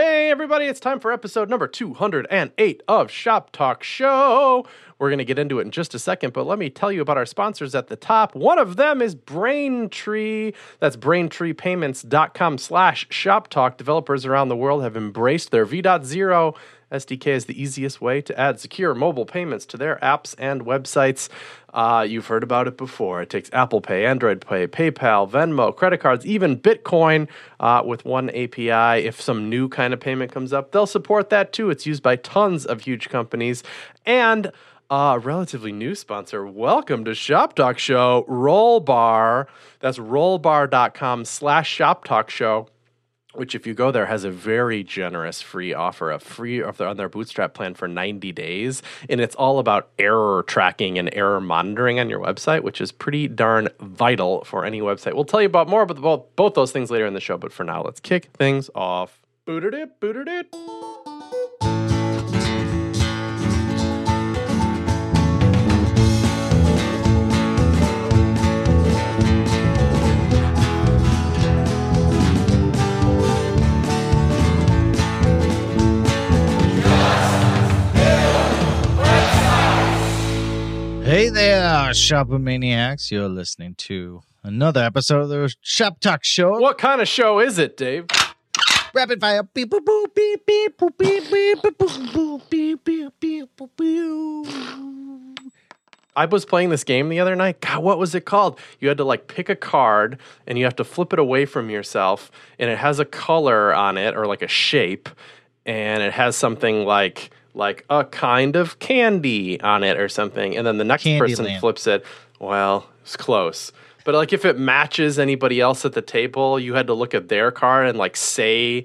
Hey, everybody, it's time for episode number 208 of Shop Talk Show. We're going to get into it in just a second, but let me tell you about our sponsors at the top. One of them is Braintree. That's braintreepayments.com slash shop talk. Developers around the world have embraced their V.0 SDK is the easiest way to add secure mobile payments to their apps and websites. Uh, you've heard about it before. It takes Apple Pay, Android Pay, PayPal, Venmo, credit cards, even Bitcoin uh, with one API. If some new kind of payment comes up, they'll support that too. It's used by tons of huge companies. And a relatively new sponsor. Welcome to Shop Talk Show, Rollbar. That's rollbar.com slash Shop Talk Show which if you go there has a very generous free offer a free offer on their bootstrap plan for 90 days. And it's all about error tracking and error monitoring on your website which is pretty darn vital for any website. We'll tell you about more about both, both those things later in the show but for now let's kick things off. Booted it booted it Hey there, Shopper Maniacs. You're listening to another episode of the Shop Talk Show. What kind of show is it, Dave? Rapid fire. Beep, boop, boop, beep, beep, boop, beep, beep, boop, boop, beep, beep, beep, boop, beep. I was playing this game the other night. God, what was it called? You had to like pick a card and you have to flip it away from yourself, and it has a color on it or like a shape, and it has something like like a kind of candy on it or something, and then the next Candy person lamp. flips it. Well, it's close. But like if it matches anybody else at the table, you had to look at their card and like say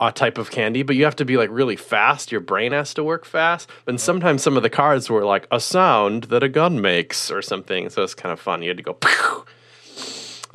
a type of candy, but you have to be like really fast. Your brain has to work fast. And sometimes some of the cards were like a sound that a gun makes or something. So it's kind of fun. You had to go. Pew!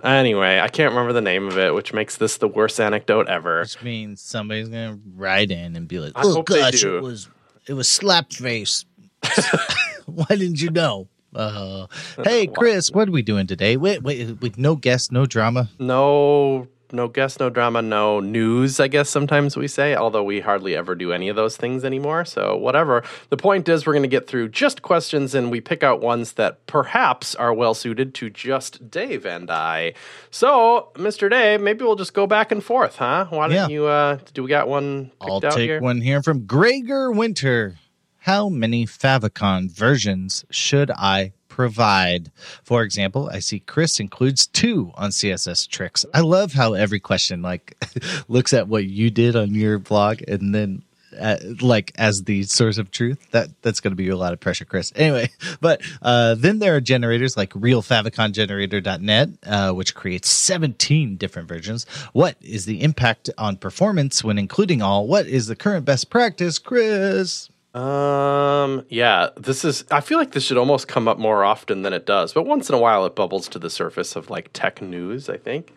Anyway, I can't remember the name of it, which makes this the worst anecdote ever. Which means somebody's gonna write in and be like, "Oh gosh, it was it was slap face. Why didn't you know?" Uh, hey, Chris, what are we doing today? Wait, wait, wait, no guests, no drama. No, no guests, no drama, no news. I guess sometimes we say, although we hardly ever do any of those things anymore. So whatever. The point is, we're going to get through just questions, and we pick out ones that perhaps are well suited to just Dave and I. So, Mr. Dave, maybe we'll just go back and forth, huh? Why don't Yeah. you? uh Do we got one I'll out take here? one here from Gregor Winter. How many favicon versions should I provide? For example, I see Chris includes two on CSS tricks. I love how every question like looks at what you did on your blog and then uh, like as the source of truth. That that's going to be a lot of pressure chris. Anyway but uh, then there are generators like realfavicongenerator.net uh, which creates 17 different versions. What is the impact on performance when including all? What is the current best practice chris Um, yeah, this is, I feel like this should almost come up more often than it does, but once in a while it bubbles to the surface of like tech news, I think.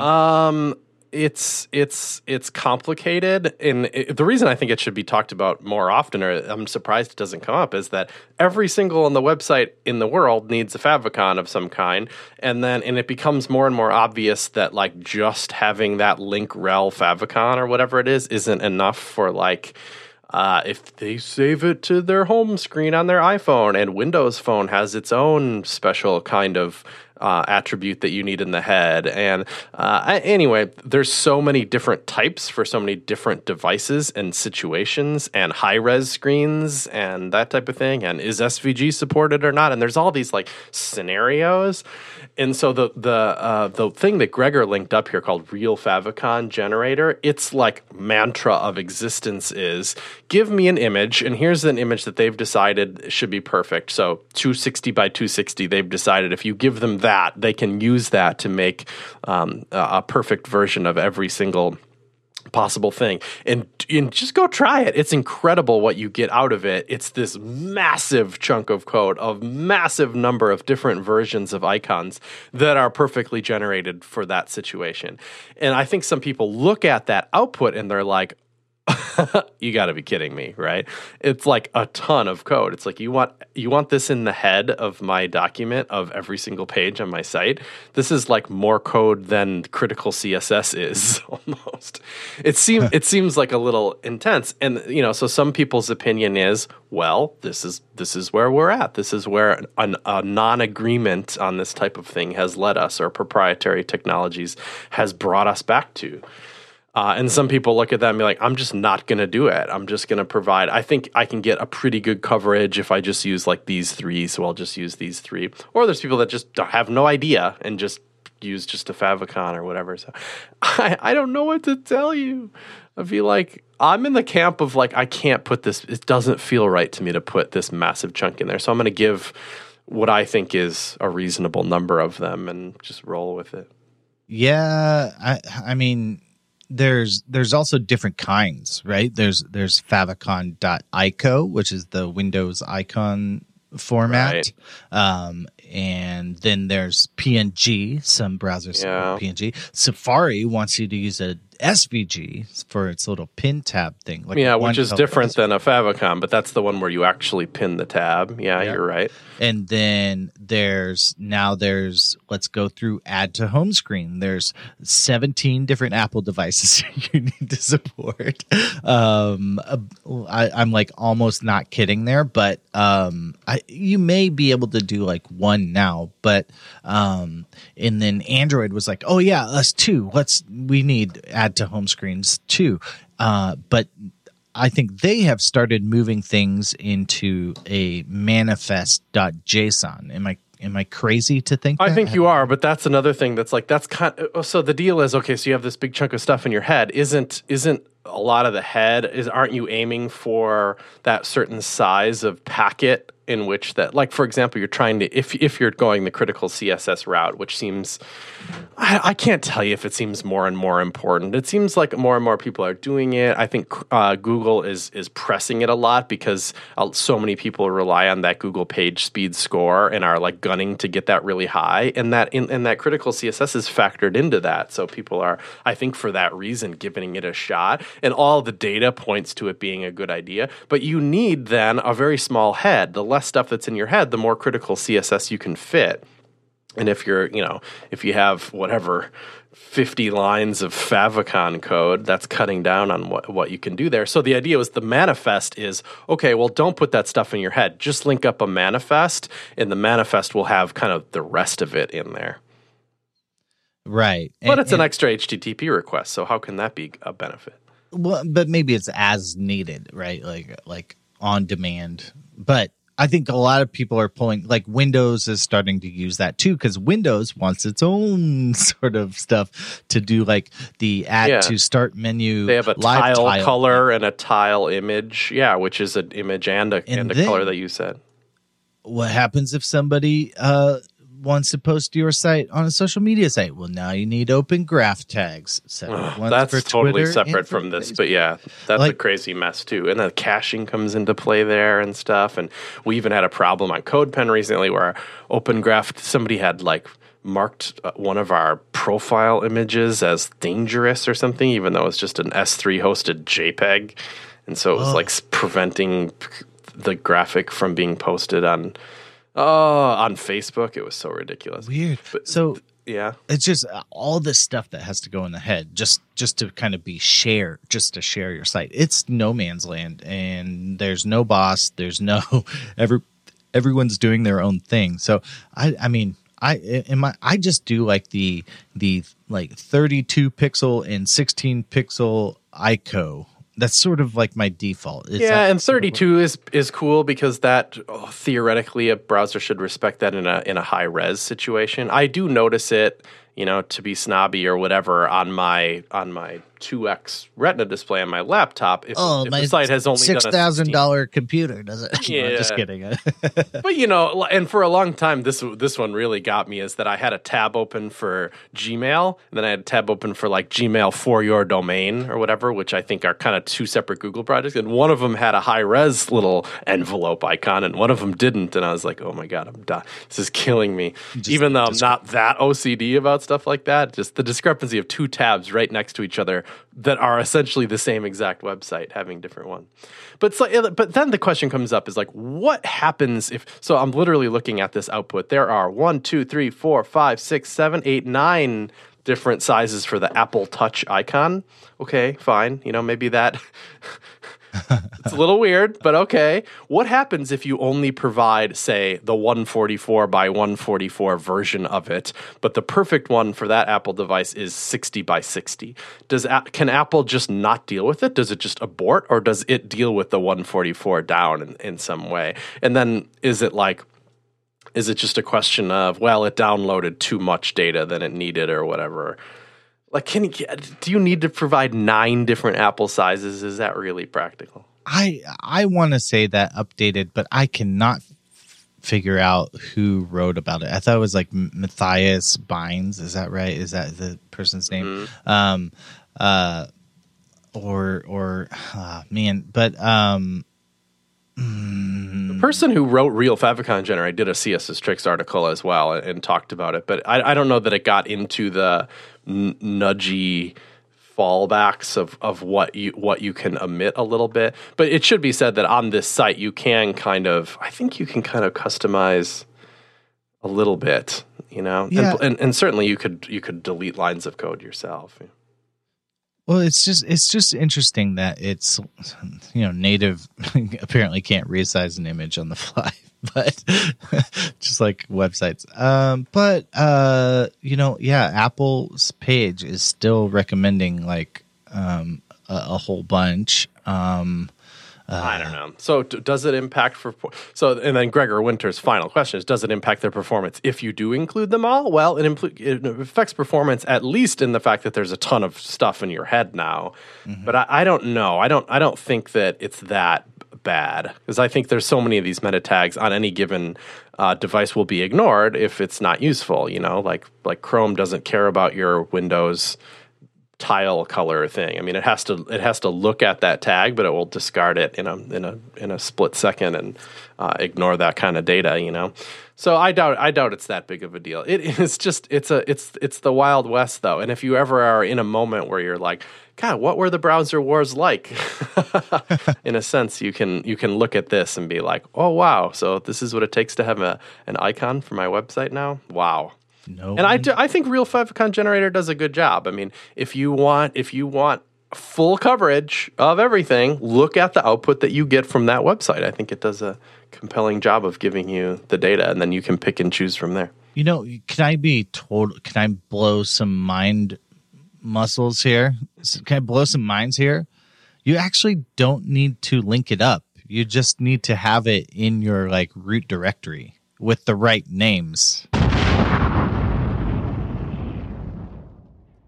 Um, it's, it's, it's complicated. And it, the reason I think it should be talked about more often, or I'm surprised it doesn't come up, is that every single on the website in the world needs a favicon of some kind. And then, and it becomes more and more obvious that like just having that link rel favicon or whatever it is isn't enough for like, uh, if they save it to their home screen on their iPhone, and Windows Phone has its own special kind of uh, attribute that you need in the head. And uh, anyway, there's so many different types for so many different devices and situations, and high res screens and that type of thing. And is SVG supported or not? And there's all these like scenarios. And so the the uh, the thing that Gregor linked up here called Real Favicon Generator, its like mantra of existence is give me an image, and here's an image that they've decided should be perfect. So 260 by 260, they've decided if you give them that, they can use that to make um, a a perfect version of every single possible thing. And, and just go try it. It's incredible what you get out of it. It's this massive chunk of code of massive number of different versions of icons that are perfectly generated for that situation. And i think some people look at that output and they're like you got to be kidding me, right? It's like a ton of code. It's like you want you want this in the head of my document of every single page on my site. This is like more code than critical CSS is almost. It seems it seems like a little intense, and you know, so some people's opinion is, well, this is this is where we're at. This is where an, a non-agreement on this type of thing has led us, or proprietary technologies has brought us back to. Uh, and some people look at that and be like, I'm just not going to do it. I'm just going to provide. I think I can get a pretty good coverage if I just use like these three. So I'll just use these three. Or there's people that just have no idea and just use just a favicon or whatever. So I, I don't know what to tell you. I feel like I'm in the camp of like, I can't put this, it doesn't feel right to me to put this massive chunk in there. So I'm going to give what I think is a reasonable number of them and just roll with it. Yeah. I, I mean, there's there's also different kinds, right? There's there's favicon.ico, which is the Windows icon format. Right. Um, and then there's PNG. Some browsers yeah. PNG. Safari wants you to use a SVG for its little pin tab thing. Like yeah, which is different than a favicon, but that's the one where you actually pin the tab. Yeah, yeah, you're right. And then there's now there's let's go through add to home screen. There's 17 different Apple devices you need to support. Um, I, am like almost not kidding there, but um, I, you may be able to do like one now, but um, and then Android was like, oh yeah, us too. Let's we need add to home screens too. Uh, but I think they have started moving things into a manifest.json. Am I am I crazy to think? I think you are, but that's another thing that's like that's kind. Of, so the deal is okay. So you have this big chunk of stuff in your head. Isn't isn't a lot of the head is? Aren't you aiming for that certain size of packet in which that like for example you're trying to if if you're going the critical css route which seems I, I, can't tell you if it seems more and more important. It seems like more and more people are doing it. I think uh, google is is pressing it a lot because uh, so many people rely on that google page speed score and are like gunning to get that really high. And that in, and that critical css is factored into that. So people are i think for that reason giving it a shot. And all the data points to it being a good idea. But you need then a very small head. The less stuff that's in your head, the more critical CSS you can fit. And if you're, you know, if you have whatever 50 lines of favicon code, that's cutting down on what, what you can do there. So the idea was the manifest is okay, well, don't put that stuff in your head. Just link up a manifest, and the manifest will have kind of the rest of it in there. Right. But and, it's an extra HTTP request. So how can that be a benefit? Well, but maybe it's as needed, right? Like, like on demand. But I think a lot of people are pulling like Windows is starting to use that too because Windows wants its own sort of stuff to do like the add yeah. to start menu. They have a tile, tile, color and a tile image, yeah, which is an image and a and, and a then, color that you said. What happens if somebody uh, wants to post your site on a social media site. Well, now you need open graph tags. So that's totally Twitter separate from this, but yeah, that's like, a crazy mess too. And the caching comes into play there and stuff. And we even had a problem on CodePen recently where open graph somebody had like marked uh, one of our profile images as dangerous or something, even though it's just an S3 hosted JPEG. And so it was oh. like preventing the graphic from being posted on Oh, on Facebook, it was so ridiculous. Weird. But so yeah, it's just uh, all this stuff that has to go in the head just just to kind of be share, just to share your site. It's no man's land, and there's no boss. There's no every everyone's doing their own thing. So I I mean. I in my I just do like the the like 32 pixel and 16 pixel ICO that's sort of like my default. Is yeah, and 32 is is cool because that oh, theoretically a browser should respect that in a in a high res situation. I do notice it, you know, to be snobby or whatever on my on my 2x Retina display on my laptop. If, oh, if my the site has only six thousand dollar computer does it? Yeah, no, just kidding. but you know, and for a long time, this this one really got me is that I had a tab open for Gmail, and then I had a tab open for like Gmail for your domain or whatever, which I think are kind of two separate Google projects. And one of them had a high res little envelope icon, and one of them didn't. And I was like, oh my god, I'm done. This is killing me. Just, Even though I'm not that OCD about stuff like that. Just the discrepancy of two tabs right next to each other that are essentially the same exact website having different one. But so, uh, but then the question comes up is like, what happens if? So I'm literally looking at this output. There are one, two, three, four, five, six, seven, eight, nine different sizes for the Apple Touch icon. Okay, fine. You know, maybe that it's a little weird, but okay. What happens if you only provide, say, the 144 by 144 version of it, but the perfect one for that Apple device is 60 by 60? Does can Apple just not deal with it? Does it just abort, or does it deal with the 144 down in, in some way? And then is it like is it just a question of well, it downloaded too much data than it needed or whatever? Like, can you, do you need to provide nine different apple sizes? Is that really practical? I I want to say that updated, but I cannot figure out who wrote about it. I thought it was like Mathias Bynens. Is that right? Is that the person's name? Mm-hmm. Um, uh, or or uh, man, but um, the person who wrote Real Favicon Generator did a CSS Tricks article as well and, and talked about it, but I, I, don't know that it got into the n- nudgy fallbacks of, of what you what you can omit a little bit. But it should be said that on this site you can kind of I think you can kind of customize a little bit, you know, yeah. and, and, and certainly you could you could delete lines of code yourself. Well, it's just it's just interesting that it's you know native apparently can't resize an image on the fly, but just like websites. Um, but uh, you know, yeah, Apple's page is still recommending like um, a, a whole bunch. Um, uh, I don't know. So d- does it impact for so and then Gregor Winter's final question is does it impact their performance if you do include them all? Well, it, impl- it affects performance at least in the fact that there's a ton of stuff in your head now. Mm-hmm. But I, I, don't know. I don't I don't think that it's that bad because I think there's so many of these meta tags on any given uh, device will be ignored if it's not useful. You know, like like Chrome doesn't care about your Windows tile color thing. I mean, it has to it has to look at that tag, but it will discard it in a in a in a split second and uh, ignore that kind of data. You know, so I doubt I doubt it's that big of a deal. It is just it's a it's it's the wild west though. And if you ever are in a moment where you're like, God, what were the browser wars like? in a sense, you can you can look at this and be like, Oh wow, so this is what it takes to have a an icon for my website now. Wow. No. And I, do, I think Real Favicon Generator does a good job. I mean, if you want if you want full coverage of everything, look at the output that you get from that website. I think it does a compelling job of giving you the data and then you can pick and choose from there. You know, can I be told can I blow some mind muscles here? Can I blow some minds here? You actually don't need to link it up. You just need to have it in your like root directory with the right names.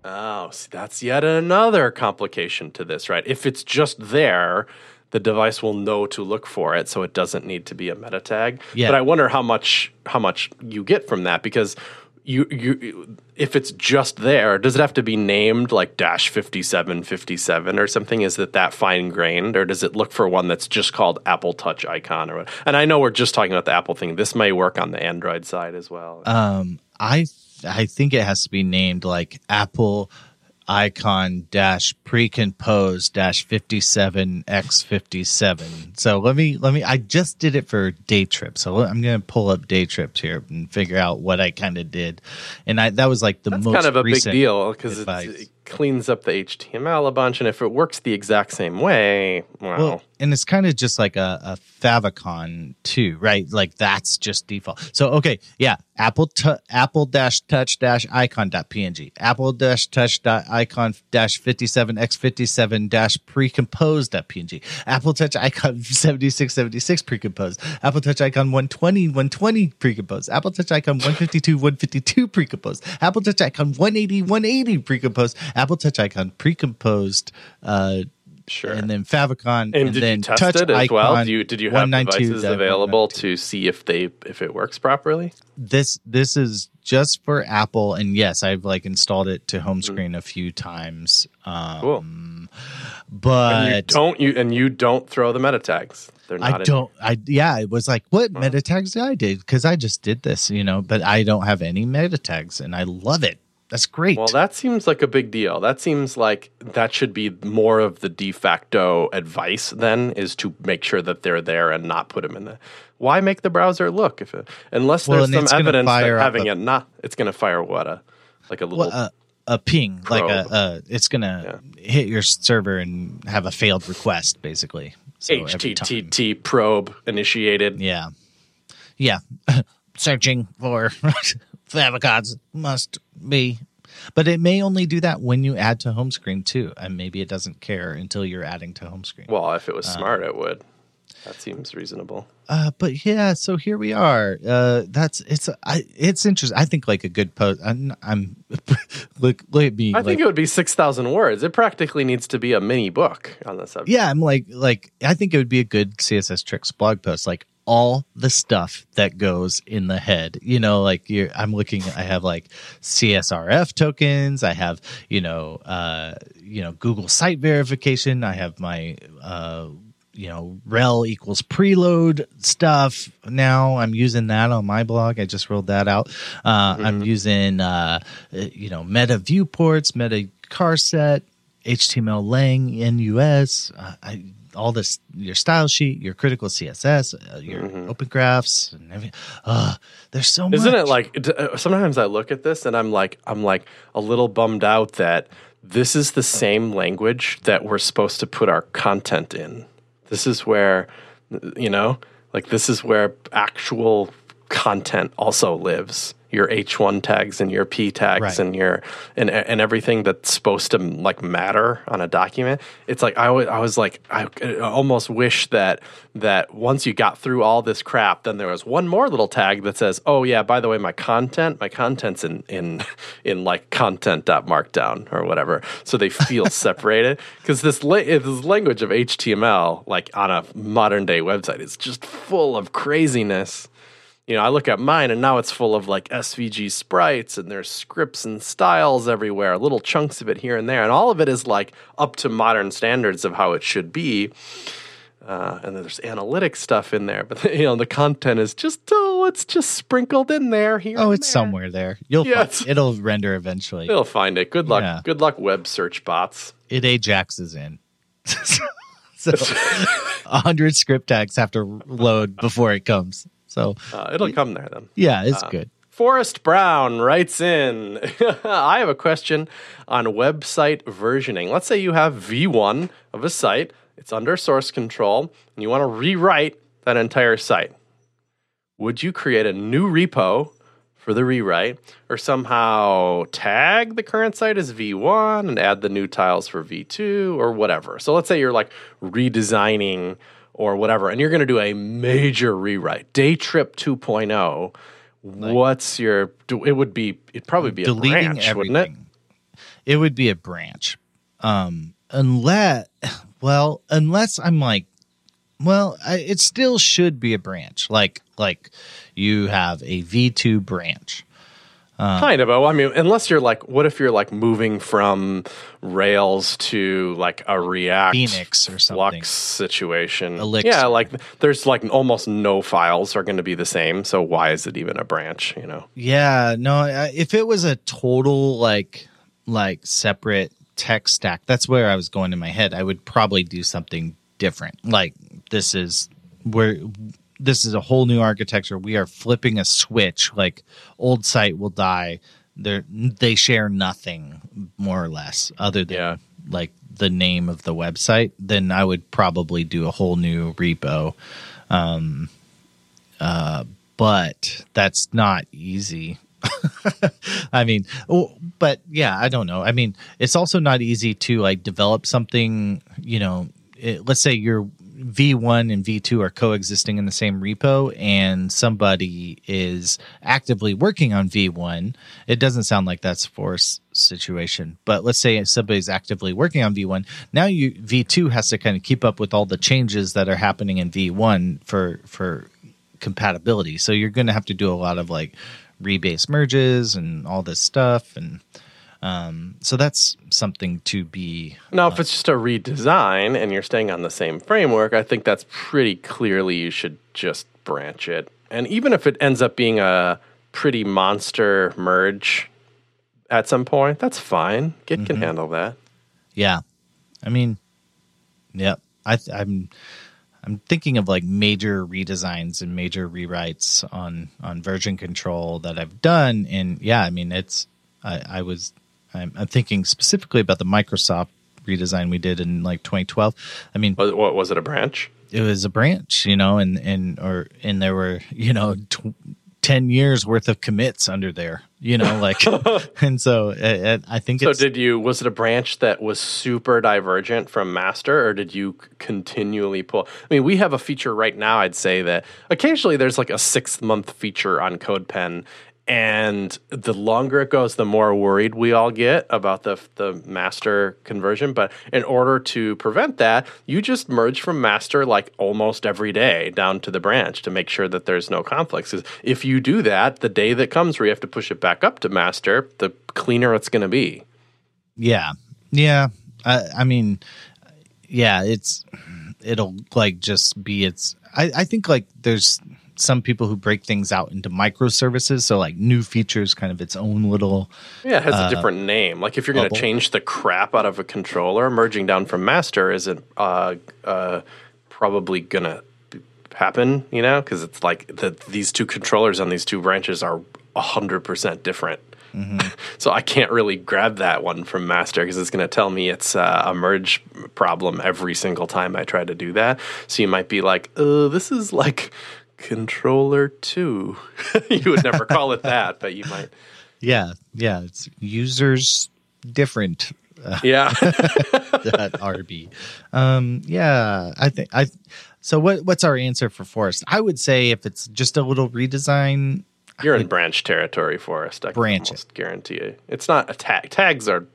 Oh, see, that's yet another complication to this, right? If it's just there, the device will know to look for it, so it doesn't need to be a meta tag. Yeah. But I wonder how much how much you get from that because you you if it's just there, does it have to be named like dash fifty seven fifty seven or something? Is it that fine grained, or does it look for one that's just called Apple Touch icon or? And I know we're just talking about the Apple thing. This may work on the Android side as well. Um, I I think it has to be named like Apple icon dash pre-compose dash 57x57 so let me let me i just did it for day trip. So i'm gonna pull up day trips here and figure out what i kind of did. And i that was like the That's most kind of a big deal because it cleans up the html a bunch and if it works the exact same way wow. well and it's kind of just like a, a favicon too right? Like that's just default. So okay yeah apple t- apple dash touch dash icon dot png apple dash touch dot icon dash 57x57 dash pre-composed dot png apple touch icon 7676 pre-composed. Apple touch icon 120 120 pre-composed. Apple touch icon 152 152 pre-composed. Apple touch icon 180 180 pre-composed apple touch icon pre-composed uh Sure. And then favicon, and, and did then you test touch it as icon, well? Do you, did you have devices available to see if they if it works properly? This this is just for Apple, and yes, I've like installed it to home hmm. screen mm. a few times. Um, cool. But and you don't you and you don't throw the meta tags. They're not. I don't. I yeah. It was like what meta tags did I did because I just did this, you know. But I don't have any meta tags, and I love it. That's great. Well, that seems like a big deal. That seems like that should be more of the de facto advice. Then is to make sure that they're there and not put them in the. Why make the browser look if it, unless Well, there's some evidence that having a- it not, it's going to fire what a like a little. well, uh, a ping, like a, Probe. uh, it's gonna hit your server and have a failed request, basically. So HTTP probe initiated. Yeah, yeah. Searching for favicons must be, but it may only do that when you add to home screen too, and maybe it doesn't care until you're adding to home screen. Well, if it was smart, it would. That seems reasonable. Uh, but yeah, so here we are. Uh, that's it's I, it's interesting. I think like a good post. I'm, I'm look look at me. I like, think it would be six thousand words. It practically needs to be a mini book on the subject. yeah, I'm like like I think it would be a good CSS tricks blog post. Like all the stuff that goes in the head. You know, like you're, I'm looking. I have like CSRF tokens. I have you know uh you know Google site verification. I have my uh you know rel equals preload stuff now i'm using that on my blog i just rolled that out uh, i'm using uh, you know meta viewports meta charset html lang nus uh, I, all this your style sheet your critical css uh, your open graphs and everything uh, there's so much Isn't it like uh, sometimes I look at this and I'm like I'm like a little bummed out that this is the same language that we're supposed to put our content in. This is where you know, like this is where actual content also lives. Your H1 tags and your P tags Right. and your and and everything that's supposed to like matter on a document. It's like I was I was like I almost wish that that once you got through all this crap, then there was one more little tag that says, "Oh yeah, by the way, my content, my content's in in in like content.markdown or whatever." So they feel separated because this la- this language of HTML, like on a modern day website, is just full of craziness you know, I look at mine and now it's full of like SVG sprites and there's scripts and styles everywhere, little chunks of it here and there. And all of it is like up to modern standards of how it should be. Uh, and then there's analytic stuff in there, but you know, the content is just, oh, it's just sprinkled in there here. oh it's there. somewhere there you'll Yeah, find, it'll render eventually You'll find it. Good luck. Yeah. Good luck, web search bots. it ajaxes in. so a hundred script tags have to load before it comes. So Uh, it'll come there then. yeah, it's good. Forrest Brown writes in I have a question on website versioning. Let's say you have V1 of a site, it's under source control, and you want to rewrite that entire site. Would you create a new repo for the rewrite or somehow tag the current site as V1 and add the new tiles for V2 or whatever? So let's say you're like redesigning or whatever, and you're going to do a major rewrite, day trip 2.0 What's your? do- It would be. It'd probably be a Deleting branch, everything. wouldn't it? It would be a branch. Um unless well, unless I'm like well, I, it still should be a branch. Like like you have a V2 branch. Uh. kind of. Oh, I mean, unless you're like, what if you're like moving from Rails to like a React Phoenix or something. Flux situation? Elixir. Yeah, like there's like almost no files are going to be the same. So why is it even a branch? You know? Yeah, no. If it was a total like like separate tech stack, that's where I was going in my head. I would probably do something different. Like this is where this is a whole new architecture. We are flipping a switch. Like old site will die. They they share nothing more or less other than Yeah. like the name of the website. Then I would probably do a whole new repo. Um, uh, but that's not easy. I mean, oh, but yeah, I don't know. I mean, it's also not easy to like develop something, you know, it, let's say your V1 and V2 are coexisting in the same repo and somebody is actively working on V1. It doesn't sound like that's force situation, but let's say somebody's actively working on V1. Now you V2 has to kind of keep up with all the changes that are happening in V1 for for compatibility. So you're going to have to do a lot of like rebase merges and all this stuff and um, so that's something to be Now, if it's just a redesign and you're staying on the same framework, I think that's pretty clearly you should just branch it. And even if it ends up being a pretty monster merge at some point. That's fine. Git mm-hmm. can handle that. Yeah, I mean, yeah, I, I'm I'm thinking of like major redesigns and major rewrites on on version control that I've done, and yeah, I mean it's I, I was I'm, I'm, thinking specifically about the Microsoft redesign we did in like 2012. I mean, what, what was it? A branch? It was a branch, you know, and and or and there were you know. Tw- 10 years worth of commits under there you know like and so uh, i think so did you was it a branch that was super divergent from master or did you continually pull i mean we have a feature right now i'd say that occasionally there's like a six month feature on codepen and the longer it goes the more worried we all get about the the master conversion. But in order to prevent that you just merge from master like almost every day down to the branch to make sure that there's no conflicts. If you do that the day that comes where you have to push it back up to master the cleaner it's going to be. Yeah. Yeah. I, I mean yeah it's it'll like just be it's I, I think like there's some people who break things out into microservices. So like new features, kind of its own little. Yeah, it has uh, a different name. Like if you're going to change the crap out of a controller, merging down from master isn't uh, uh, probably going to happen. You know, because it's like the, these two controllers on these two branches are hundred percent different. Mm-hmm. so I can't really grab that one from master because it's going to tell me it's uh, a merge problem every single time I try to do that. So you might be like, "Oh, this is like controller 2. you would never call it that, but you might. Yeah, yeah, it's users different. Uh, yeah. that RB. Um, yeah, I think I so what what's our answer for Forrest? I would say if it's just a little redesign you're in branch territory, Forrest. I branch almost guarantee you. It's not a tag. Tags are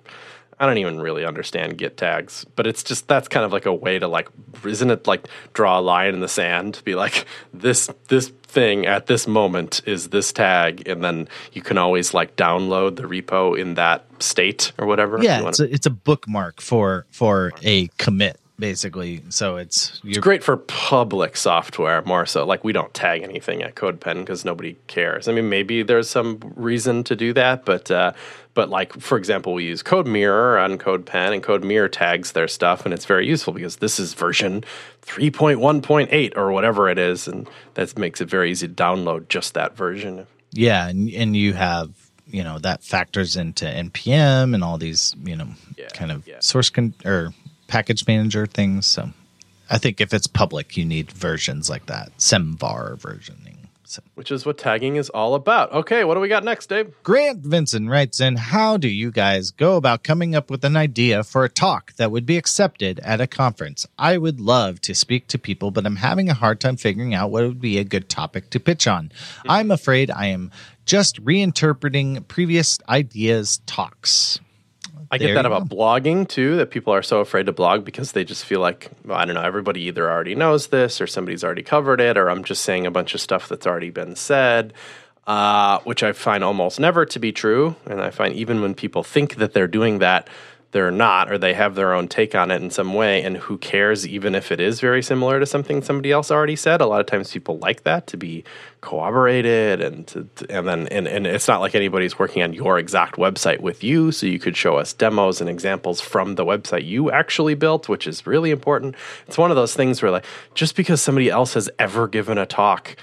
I don't even really understand git tags, but it's just that's kind of like a way to like isn't it like draw a line in the sand to be like this this thing at this moment is this tag and then you can always like download the repo in that state or whatever. Yeah, it's a, it's a bookmark for for a commit basically. So it's it's great for public software more so. Like we don't tag anything at CodePen because nobody cares. I mean, maybe there's some reason to do that, but uh, but like for example, we use CodeMirror on CodePen, and CodeMirror tags their stuff, and it's very useful because this is version 3.1.8 or whatever it is, and that makes it very easy to download just that version. Yeah, and and you have you know that factors into npm and all these you know yeah, kind of yeah. source con- or package manager things. So I think if it's public, you need versions like that, semver versioning. So. Which is what tagging is all about. Okay, what do we got next, Dave? Grant Vincent writes in How do you guys go about coming up with an idea for a talk that would be accepted at a conference? I would love to speak to people, but I'm having a hard time figuring out what would be a good topic to pitch on. I'm afraid I am just reinterpreting previous ideas talks. I get that about go. blogging too, that people are so afraid to blog because they just feel like, well, I don't know, everybody either already knows this or somebody's already covered it, or I'm just saying a bunch of stuff that's already been said, uh, which I find almost never to be true. And I find even when people think that they're doing that, they're not, or they have their own take on it in some way. And who cares, even if it is very similar to something somebody else already said? A lot of times people like that to be corroborated, and to, and then and, and it's not like anybody's working on your exact website with you, so you could show us demos and examples from the website you actually built, which is really important. It's one of those things where like just because somebody else has ever given a talk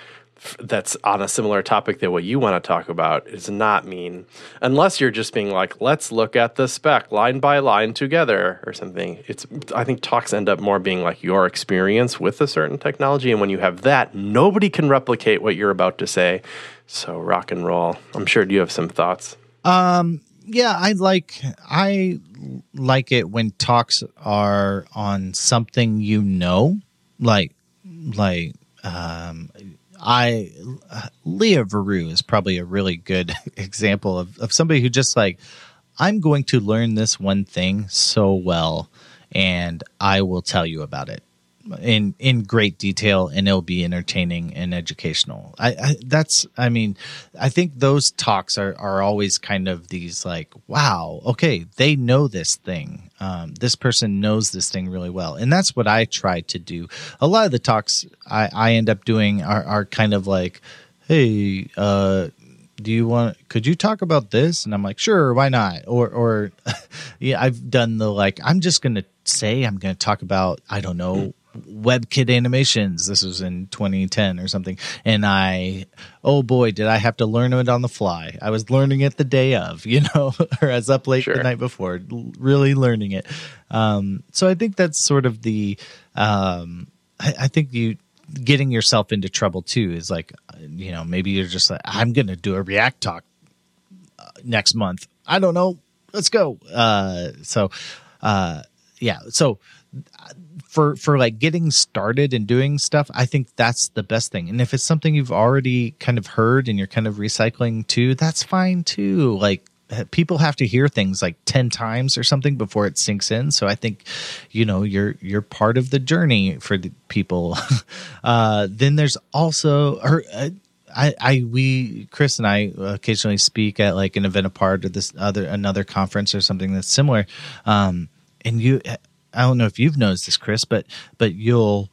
that's on a similar topic that what you want to talk about is not mean unless you're just being like let's look at the spec line by line together or something. It's i think talks end up more being like your experience with a certain technology and when you have that nobody can replicate what you're about to say. So rock and roll. I'm sure you have some thoughts? Um yeah i like i like it when talks are on something you know like like um I Lea Verou is probably a really good example of, of somebody who just like I'm going to learn this one thing so well and I will tell you about it in in great detail and it'll be entertaining and educational. I, I, that's i mean i think those talks are are always kind of these like wow okay they know this thing. Um, this person knows this thing really well. And that's what i try to do. A lot of the talks i i end up doing are are kind of like hey uh do you want could you talk about this? And i'm like sure why not? Or or yeah i've done the like i'm just gonna say i'm gonna talk about i don't know webkit animations. This was in 2010 or something. And i oh boy did i have to learn it on the fly. I was learning it the day of you know or as up late Sure. the night before really learning it. Um so i think that's sort of the um I, I think you getting yourself into trouble too is like you know maybe you're just like i'm gonna do a react talk uh, next month. I don't know. Let's go. Uh so uh yeah. So for for like getting started and doing stuff i think that's the best thing. And if it's something you've already kind of heard and you're kind of recycling too that's fine too. Like uh, people have to hear things like 10 times or something before it sinks in. So i think you know you're you're part of the journey for the people. Uh then there's also or uh, I, I, we, Chris and I occasionally speak at like an event apart or this other another conference or something that's similar. Um, and you, I don't know if you've noticed this, Chris, but but you'll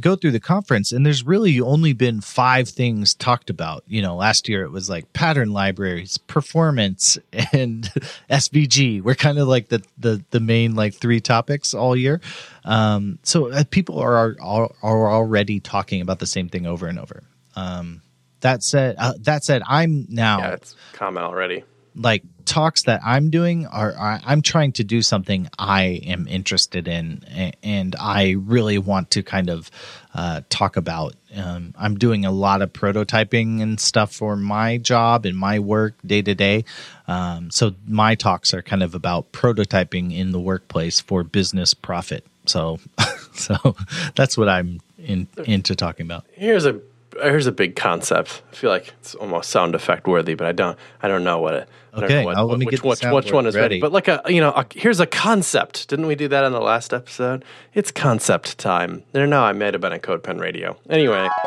go through the conference and there's really only been five things talked about. You know, last year it was like pattern libraries, performance, and SVG. We're kind of like the the the main like three topics all year. Um, so uh, people are, are are already talking about the same thing over and over. Um, that said, uh, that said, I'm now Yeah, it's common already. Like talks that I'm doing are, are I'm trying to do something I am interested in a- and I really want to kind of uh, talk about. Um, I'm doing a lot of prototyping and stuff for my job and my work day to day. Um, So my talks are kind of about prototyping in the workplace for business profit. So, so that's what I'm in, into talking about. Here's a here's a big concept. I feel like it's almost sound effect worthy, but I don't I don't know what it. Okay, what, me which, which, which one is ready. ready. But like a you know a, here's a concept. Didn't we do that in the last episode? It's concept time. There, no, I might have been at CodePen Radio. Anyway,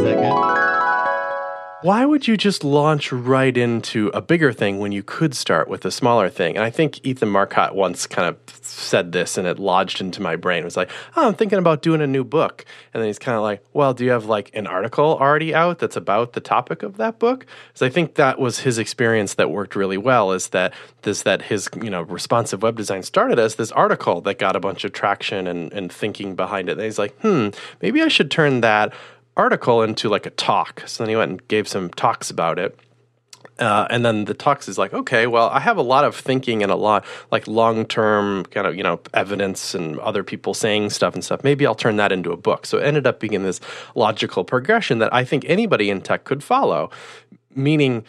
Is that good? Why would you just launch right into a bigger thing when you could start with a smaller thing? And I think Ethan Marcotte once kind of said this and it lodged into my brain. It was like, oh, I'm thinking about doing a new book. And then he's kind of like, well, do you have like an article already out that's about the topic of that book? So I think that was his experience that worked really well is that this that his, you know, responsive web design started as this article that got a bunch of traction and, and thinking behind it. And he's like, hmm, maybe I should turn that article into like a talk. So then he went and gave some talks about it. Uh, and then the talks is like, okay, well, I have a lot of thinking and a lot like long term kind of, you know, evidence and other people saying stuff and stuff. Maybe I'll turn that into a book. So it ended up being this logical progression that I think anybody in tech could follow. Meaning,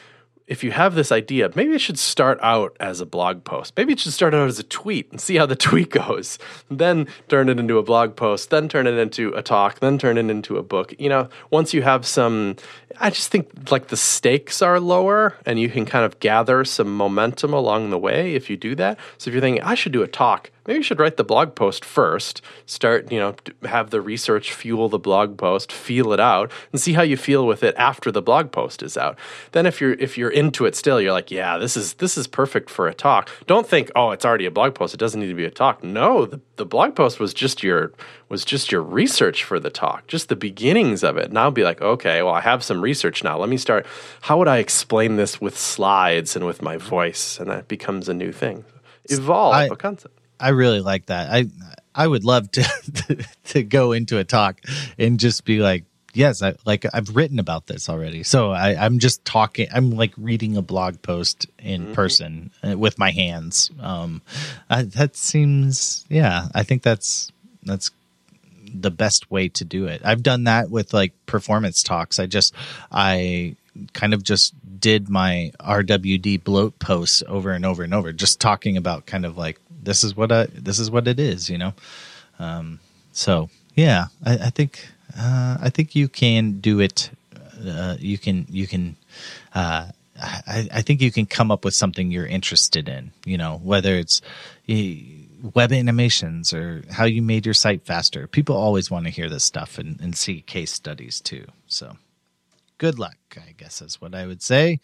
if you have this idea, maybe it should start out as a blog post. Maybe it should start out as a tweet and see how the tweet goes. Then turn it into a blog post, then turn it into a talk, then turn it into a book. You know, once you have some, I just think like the stakes are lower and you can kind of gather some momentum along the way if you do that. So if you're thinking, I should do a talk, maybe you should write the blog post first, start, you know, have the research fuel the blog post, feel it out, and see how you feel with it after the blog post is out. Then if you're if you're into it still, you're like, yeah, this is this is perfect for a talk. Don't think, oh, it's already a blog post. It doesn't need to be a talk. No, the, the blog post was just your was just your research for the talk, just the beginnings of it. Now be like, okay, well, I have some research now. Let me start. How would I explain this with slides and with my voice? And that becomes a new thing. Evolve I- a concept. I really like that. I I would love to to go into a talk and just be like, yes, I like I've written about this already. So I, I'm just talking. I'm like reading a blog post in person uh, with my hands. Um, I, that seems yeah. I think that's that's the best way to do it. I've done that with like performance talks. I just I kind of just did my RWD bloat posts over and over and over, just talking about kind of like this is what I this is what it is, you know. Um, so yeah, I, I think uh, I think you can do it. Uh, you can you can. Uh, I, I think you can come up with something you're interested in. You know, whether it's eh, web animations or how you made your site faster. People always want to hear this stuff and, and see case studies too. So good luck, I guess is what I would say.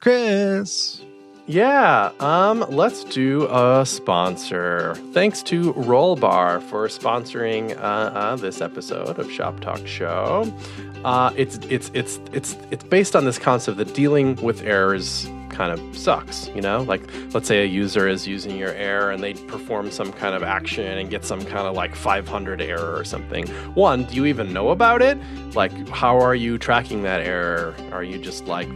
Chris. Yeah, um, let's do a sponsor. Thanks to Rollbar for sponsoring uh, uh, this episode of Shop Talk Show. Uh, it's it's it's it's it's based on this concept that dealing with errors kind of sucks. You know, like let's say a user is using your error and they perform some kind of action and get some kind of like 500 error or something. One, do you even know about it? Like, how are you tracking that error? Are you just like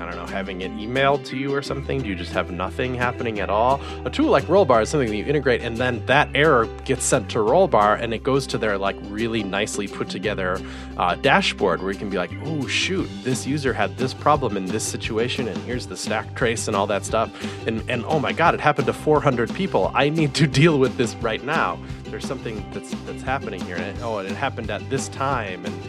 I don't know, having it emailed to you or something? Do you just have nothing happening at all? A tool like Rollbar is something that you integrate, and then that error gets sent to Rollbar, and it goes to their like really nicely put together uh, dashboard where you can be like, oh shoot, this user had this problem in this situation, and here's the stack trace and all that stuff, and and oh my god, it happened to 400 people. I need to deal with this right now. There's something that's that's happening here, and oh, and it happened at this time, and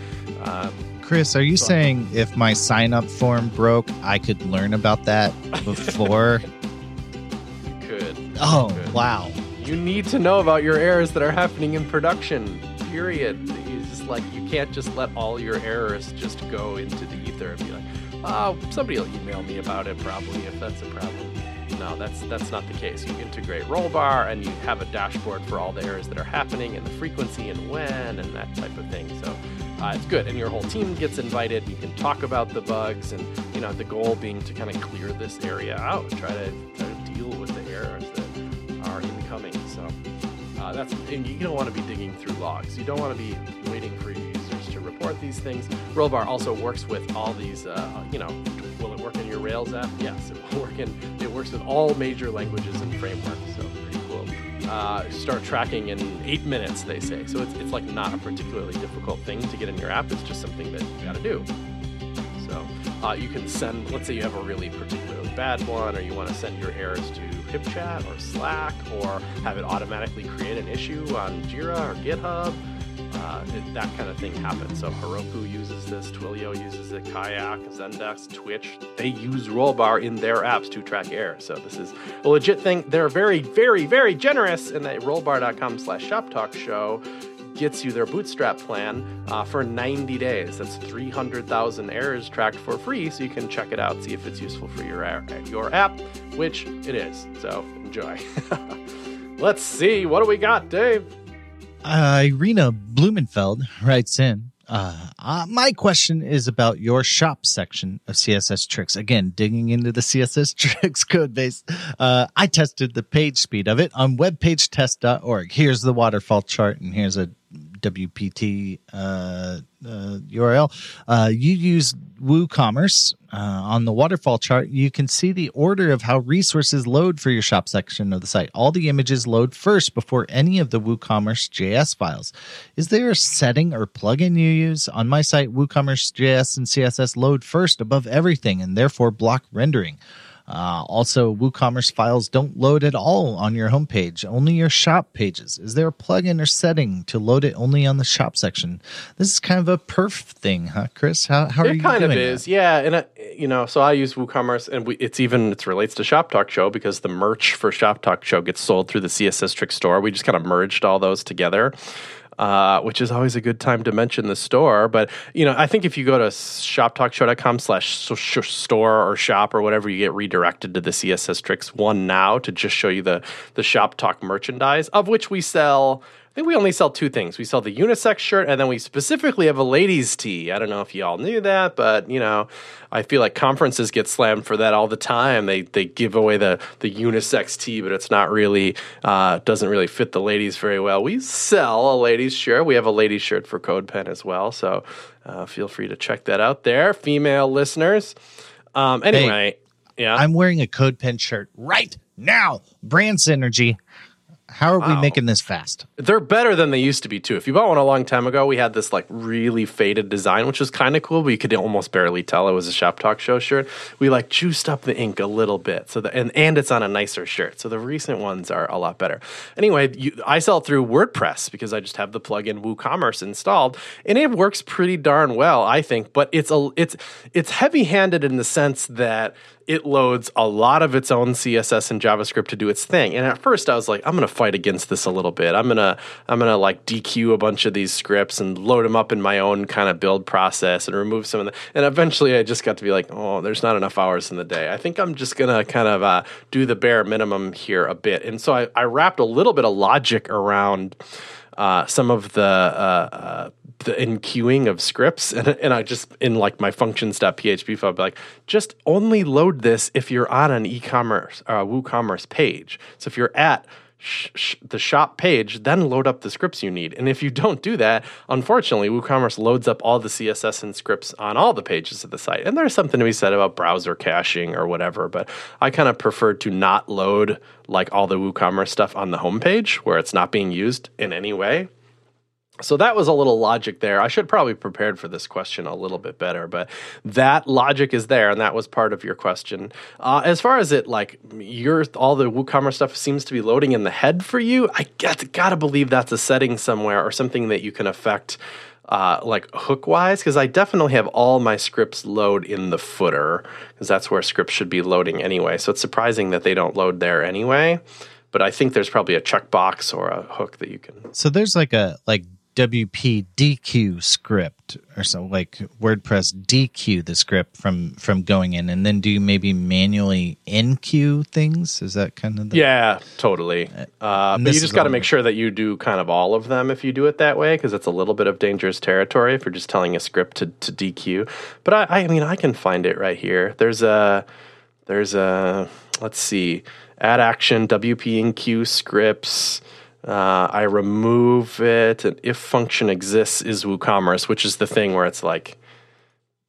uh, Chris, are you saying if my sign up form broke, I could learn about that before? you could. Oh, you could. wow. You need to know about your errors that are happening in production. Period. It's just like you can't just let all your errors just go into the ether and be like, "Oh, somebody will email me about it probably if that's a problem." No, that's that's not the case. You integrate Rollbar and you have a dashboard for all the errors that are happening and the frequency and when and that type of thing. So uh, it's good. And your whole team gets invited. You can talk about the bugs, and you know the goal being to kind of clear this area out, try to, try to deal with the errors that are incoming. So uh, that's and you don't want to be digging through logs. You don't want to be waiting for users to report these things. Rollbar also works with all these. Uh, you know, will it work in your Rails app? Yes, it will work in. It works with all major languages and frameworks. Uh, start tracking in eight minutes, they say. So it's, it's like not a particularly difficult thing to get in your app. It's just something that you got to do. So uh, you can send, let's say you have a really particularly bad one, or you want to send your errors to HipChat or Slack, or have it automatically create an issue on Jira or GitHub uh, it, that kind of thing happens. So Heroku uses this, Twilio uses it, Kayak, Zendesk, Twitch. They use Rollbar in their apps to track error. So this is a legit thing. They're very, very, very generous in that rollbar.com slash shop talk show gets you their bootstrap plan uh, for 90 days. That's 300,000 errors tracked for free, so you can check it out, see if it's useful for your, your app, which it is. So enjoy. Let's see, what do we got, Dave? Uh, Irina Blumenfeld writes in. Uh, uh, my question is about your shop section of CSS tricks. Again, digging into the CSS tricks code base. Uh, I tested the page speed of it on webpagetest.org. Here's the waterfall chart, and here's a WPT uh, uh, URL. Uh, you use WooCommerce uh, on the waterfall chart. You can see the order of how resources load for your shop section of the site. All the images load first before any of the WooCommerce JS files. Is there a setting or plugin you use on my site? WooCommerce JS and CSS load first above everything, and therefore block rendering. Uh, also, WooCommerce files don't load at all on your homepage, only your shop pages. Is there a plugin or setting to load it only on the shop section? This is kind of a perf thing, huh, Chris? How, how are it you kind of is, that? yeah. And uh, you know, so I use WooCommerce, and we, it's even it relates to Shop Talk Show because the merch for Shop Talk Show gets sold through the CSS Trick store. We just kind of merged all those together uh, which is always a good time to mention the store. But you know, I think if you go to shoptalkshow.com slash store or shop or whatever, you get redirected to the CSS Tricks one now to just show you the the Shop Talk merchandise, of which we sell think we only sell two things. We sell the unisex shirt, and then we specifically have a ladies' tee. I don't know if you all knew that, but you know, I feel like conferences get slammed for that all the time. They they give away the the unisex tee, but it's not really uh, doesn't really fit the ladies very well. We sell a ladies' shirt. We have a ladies' shirt for CodePen as well, so uh, feel free to check that out there, female listeners. Um, anyway, Hey, yeah, I'm wearing a CodePen shirt right now. Brand synergy. How are we making this fast? They're better than they used to be too. If you bought one a long time ago, we had this like really faded design, which was kind of cool, but you could almost barely tell it was a Shop Talk Show shirt. We like juiced up the ink a little bit, so that and and it's on a nicer shirt. So the recent ones are a lot better. Anyway, you, I sell through WordPress because I just have the plugin WooCommerce installed, and it works pretty darn well, I think. But it's a it's it's heavy handed in the sense that it loads a lot of its own CSS and JavaScript to do its thing. And at first I was like, I'm going to fight against this a little bit. I'm going to I'm going to like dequeue a bunch of these scripts and load them up in my own kind of build process and remove some of the and eventually I just got to be like, "Oh, there's not enough hours in the day. I think I'm just going to kind of uh, do the bare minimum here a bit." And so I, I wrapped a little bit of logic around uh, some of the uh, uh, the enqueuing of scripts, and, and I just in like my functions.php file, I'd be like, just only load this if you're on an e-commerce uh, WooCommerce page. So if you're at sh- the shop page, then load up the scripts you need. And if you don't do that, unfortunately, WooCommerce loads up all the CSS and scripts on all the pages of the site. And there's something to be said about browser caching or whatever, but I kind of prefer to not load like all the WooCommerce stuff on the homepage where it's not being used in any way. So that was a little logic there. I should probably prepared for this question a little bit better, but that logic is there, and that was part of your question. Uh, as far as it, like your all the WooCommerce stuff seems to be loading in the head for you, I got gotta believe that's a setting somewhere or something that you can affect. Uh, like hook wise, because I definitely have all my scripts load in the footer, because that's where scripts should be loading anyway. So it's surprising that they don't load there anyway but I think there's probably a checkbox or a hook that you can. So there's like a like WP dequeue script or so like WordPress dequeue the script from from going in and then do you maybe manually enqueue things? Is that kind of the Yeah, totally. Uh, but you just got to make sure that you do kind of all of them if you do it that way because it's a little bit of dangerous territory if you're just telling a script to, to dequeue. But I, I mean I can find it right here. There's a there's a let's see add action WP enqueue scripts uh, I remove it, and if function exists is WooCommerce, which is the thing where it's like,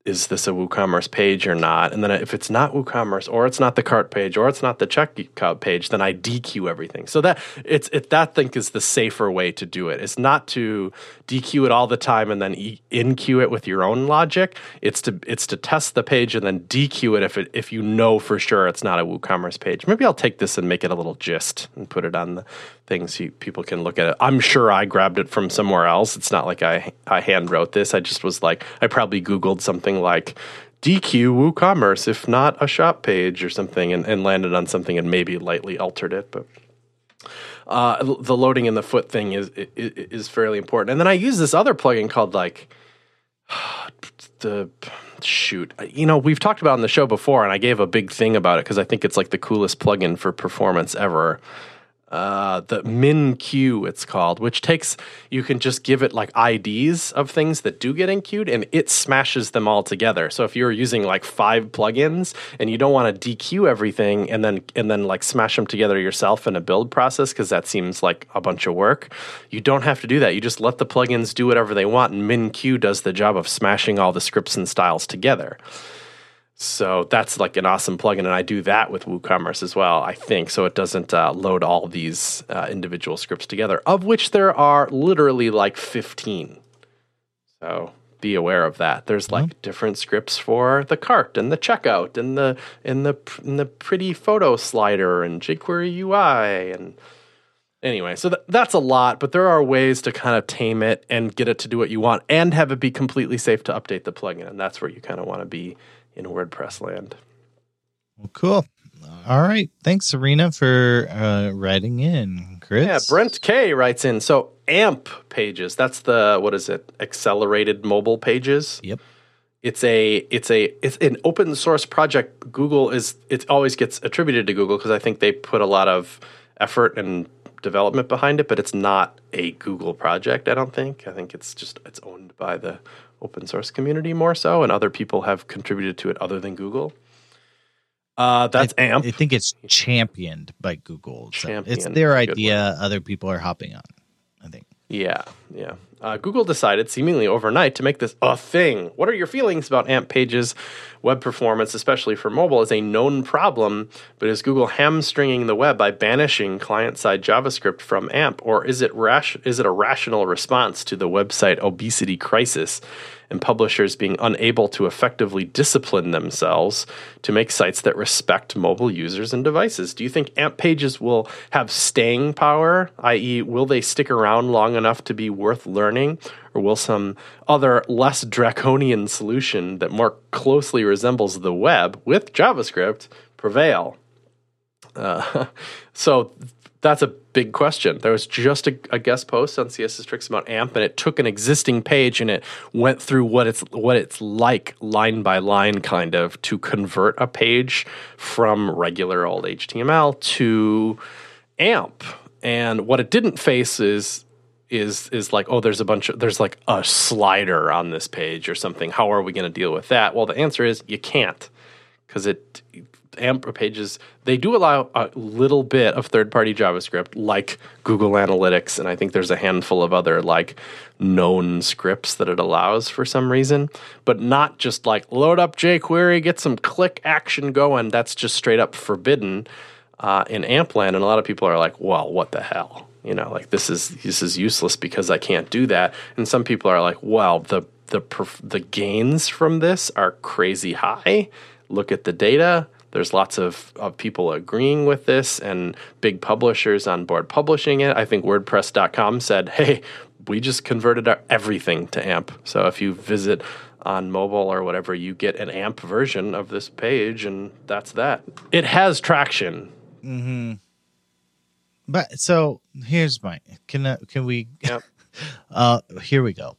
is this a WooCommerce page or not? And then if it's not WooCommerce, or it's not the cart page, or it's not the checkout page, then I dequeue everything. So that it's it that think is the safer way to do it. It's not to dequeue it all the time and then e- enqueue it with your own logic. It's to it's to test the page and then dequeue it if it if you know for sure it's not a WooCommerce page. Maybe I'll take this and make it a little gist and put it on the things so people can look at it. I'm sure I grabbed it from somewhere else. It's not like I I hand wrote this. I just was like I probably googled something like dequeue WooCommerce if not a shop page or something and, and landed on something and maybe lightly altered it, but uh, the loading in the foot thing is, is, is fairly important. And then I use this other plugin called like the shoot. You know, we've talked about on the show before, and I gave a big thing about it because I think it's like the coolest plugin for performance ever uh, the MinQueue it's called, which takes you can just give it like IDs of things that do get enqueued, and it smashes them all together. So if you're using like five plugins and you don't want to dequeue everything and then and then like smash them together yourself in a build process because that seems like a bunch of work, you don't have to do that. You just let the plugins do whatever they want, and MinQueue does the job of smashing all the scripts and styles together. So that's like an awesome plugin, and I do that with WooCommerce as well. I think so. It doesn't uh, load all these uh, individual scripts together, of which there are literally like fifteen. So be aware of that. There's like mm-hmm. different scripts for the cart and the checkout and the and the and the pretty photo slider and jQuery UI and anyway. So th- that's a lot, but there are ways to kind of tame it and get it to do what you want and have it be completely safe to update the plugin, and that's where you kind of want to be in WordPress land. Well, cool. All right. Thanks, Serena, for uh, writing in, Chris. Yeah, Brent K writes in. So AMP pages. That's the what is it? Accelerated mobile pages. Yep. It's a it's a it's an open source project. Google is it always gets attributed to Google because I think they put a lot of effort and development behind it, but it's not a Google project. I don't think. I think it's just it's owned by the open source community more so, and other people have contributed to it other than Google. Uh, that's I, AMP. I think it's championed by Google. So it's their idea. Other people are hopping on. I think. Yeah, yeah. Uh, Google decided seemingly overnight to make this a thing. What are your feelings about AMP pages? Web performance, especially for mobile, is a known problem, but is Google hamstringing the web by banishing client-side JavaScript from AMP, or is it rash- is it a rational response to the website obesity crisis? And publishers being unable to effectively discipline themselves to make sites that respect mobile users and devices. Do you think AMP pages will have staying power, i.e., will they stick around long enough to be worth learning? Or will some other less draconian solution that more closely resembles the web with JavaScript prevail? Uh, so that's a big question. There was just a, a, guest post on CSS Tricks about AMP, and it took an existing page and it went through what it's what it's like line by line, kind of, to convert a page from regular old HTML to AMP. And what it didn't face is is is like, oh, there's a bunch of there's like a slider on this page or something. How are we going to deal with that? Well, the answer is you can't because it AMP pages, they do allow a little bit of third party JavaScript like Google Analytics. And I think there's a handful of other like known scripts that it allows for some reason, but not just like load up jQuery, get some click action going. That's just straight up forbidden uh, in AMPland. And a lot of people are like, well, what the hell? You know, like this is this is useless because I can't do that. And some people are like, well, the the the gains from this are crazy high. Look at the data there's lots of, of people agreeing with this and big publishers on board publishing it. I think WordPress.com said, hey, we just converted our, everything to AMP. So if you visit on mobile or whatever, you get an AMP version of this page, and that's that. It has traction. Mm-hmm. But so here's my can uh, can we? Yep. uh, here we go.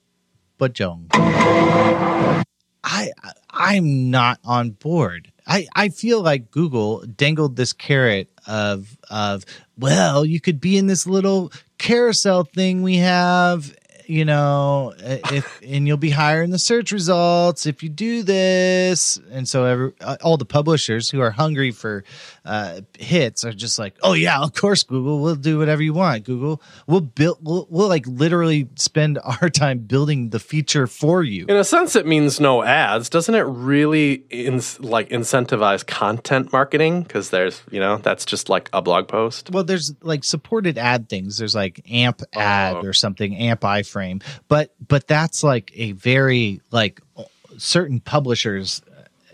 But Jong, I I'm not on board. I, I feel like Google dangled this carrot of of well, you could be in this little carousel thing we have you know, if and you'll be higher in the search results if you do this. And so every, uh, all the publishers who are hungry for uh, hits are just like, oh yeah, of course, Google, we'll do whatever you want. Google, we'll build, we'll, we'll like literally spend our time building the feature for you. In a sense, it means no ads, doesn't it? Really, in, like incentivize content marketing because there's, you know, that's just like a blog post. Well, there's like supported ad things. There's like AMP ad oh. or something, AMP iframe frame but but that's like a very like certain publishers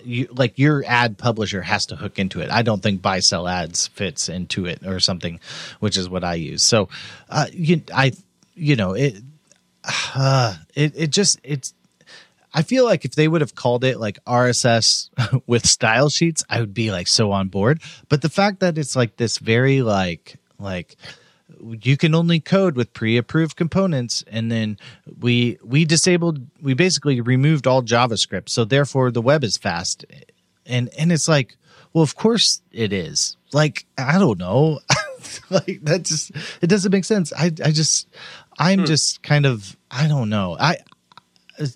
you, like your ad publisher has to hook into it. I don't think BuySellAds fits into it or something, which is what I use. So, uh, you, I, you know, it, uh, it, it just, it's, I feel like if they would have called it like RSS with style sheets, I would be like so on board. But the fact that it's like this very like, like, you can only code with pre-approved components and then we we disabled we basically removed all javascript so therefore the web is fast. And and it's like well of course it is. Like i don't know. Like that just it doesn't make sense. I i just i'm hmm. just kind of i don't know. I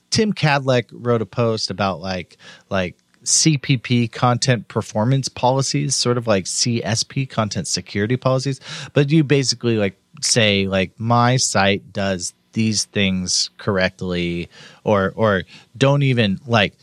Tim Kadlec wrote a post about like like CPP content performance policies, sort of like CSP content security policies, but you basically like say like my site does these things correctly or or don't even like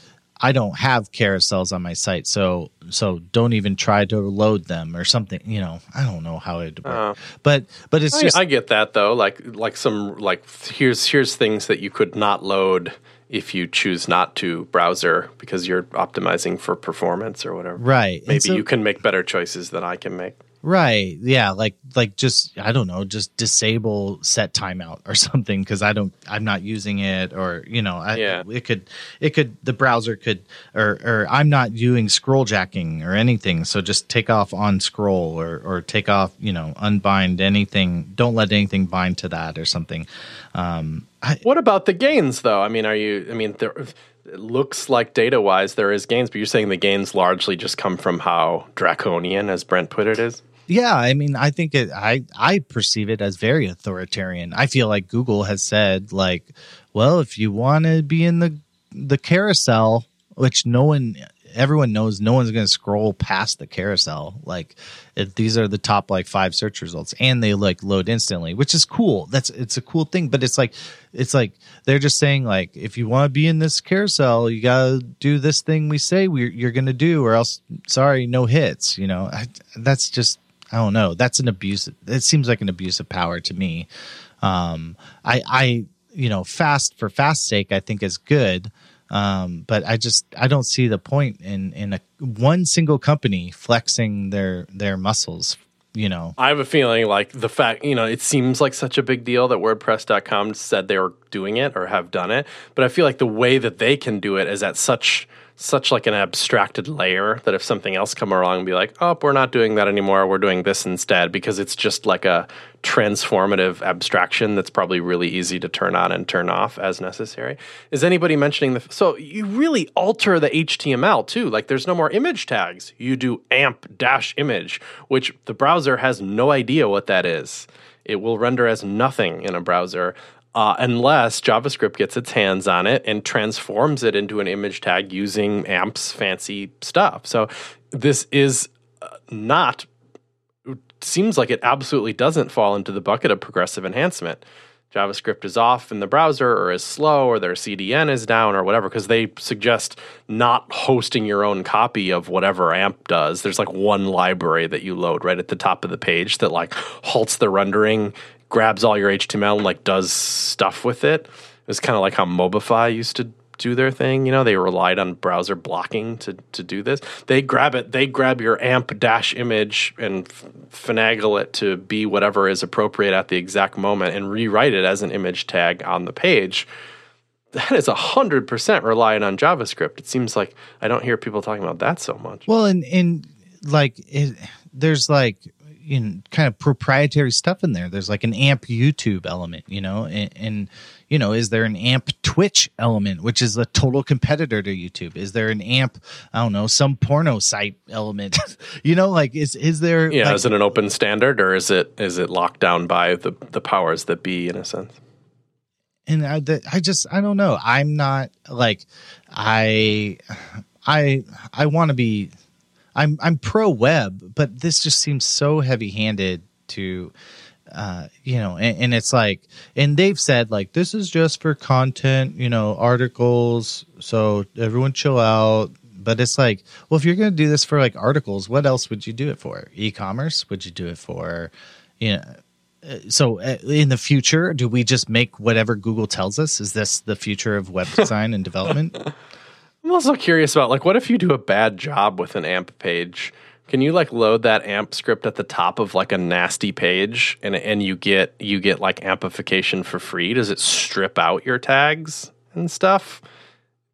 I don't have carousels on my site, so so don't even try to load them or something. You know, I don't know how it works, uh, but but it's I, just I get that though. Like like some like here's here's things that you could not load if you choose not to browser because you're optimizing for performance or whatever. Right. Maybe so, you can make better choices than I can make. Right. Yeah. Like like just I don't know, just disable set timeout or something because I don't I'm not using it or you know I, yeah. it could it could the browser could or or I'm not doing scroll jacking or anything so just take off on scroll or or take off you know unbind anything don't let anything bind to that or something. Um, I, what about the gains though? I mean, are you? I mean, there it looks like data wise there is gains, but you're saying the gains largely just come from how draconian, as Brent put it, is. Yeah, I mean, I think it. I I perceive it as very authoritarian. I feel like Google has said, like, well, if you want to be in the the carousel, which no one everyone knows no one's going to scroll past the carousel. Like these are the top like five search results and they like load instantly, which is cool. That's it's a cool thing, but it's like it's like they're just saying like if you want to be in this carousel, you got to do this thing we say we you're to do or else sorry, no hits, you know. I, that's just I don't know. That's an abuse. It seems like an abuse of power to me. Um I I you know, fast for fast sake, I think is good. Um, but I just I don't see the point in in a one single company flexing their their muscles. You know, I have a feeling like the fact, you know, it seems like such a big deal that WordPress.com said they were doing it or have done it. But I feel like the way that they can do it is at such such like an abstracted layer that if something else come along be like, oh, we're not doing that anymore, we're doing this instead, because it's just like a transformative abstraction that's probably really easy to turn on and turn off as necessary. Is anybody mentioning the so you really alter the HTML too? Like there's no more image tags. You do amp dash image, which the browser has no idea what that is. It will render as nothing in a browser uh, unless JavaScript gets its hands on it and transforms it into an image tag using AMP's fancy stuff. So this is uh, not seems like it absolutely doesn't fall into the bucket of progressive enhancement. JavaScript is off in the browser or is slow or their CDN is down or whatever because they suggest not hosting your own copy of whatever AMP does. There's like one library that you load right at the top of the page that like halts the rendering grabs all your HTML and like does stuff with it. It's kind of like how Mobify used to do their thing. You know, they relied on browser blocking to to do this. They grab it. They grab your AMP dash image and f- finagle it to be whatever is appropriate at the exact moment and rewrite it as an image tag on the page. That is hundred percent reliant on JavaScript. It seems like I don't hear people talking about that so much. Well, and and like it, there's like you know, kind of proprietary stuff in there. There's like an AMP YouTube element, you know, and, and, you know, is there an AMP Twitch element, which is a total competitor to YouTube? Is there an AMP, I don't know, some porno site element? you know, like is is there? Yeah, like, is it an open standard or is it is it locked down by the the powers that be in a sense? And I, I just I don't know. I'm not like I I I want to be I'm I'm pro web, but this just seems so heavy handed to uh, you know, and, and, it's like, and they've said like this is just for content, you know, articles. So everyone chill out. But it's like, well, if you're going to do this for like articles, what else would you do it for? E-commerce? Would you do it for, you know? Uh, so uh, in the future, do we just make whatever Google tells us? Is this the future of web design and development? I'm also curious about like what if you do a bad job with an AMP page? Can you like load that AMP script at the top of like a nasty page and and you get you get like amplification for free? Does it strip out your tags and stuff?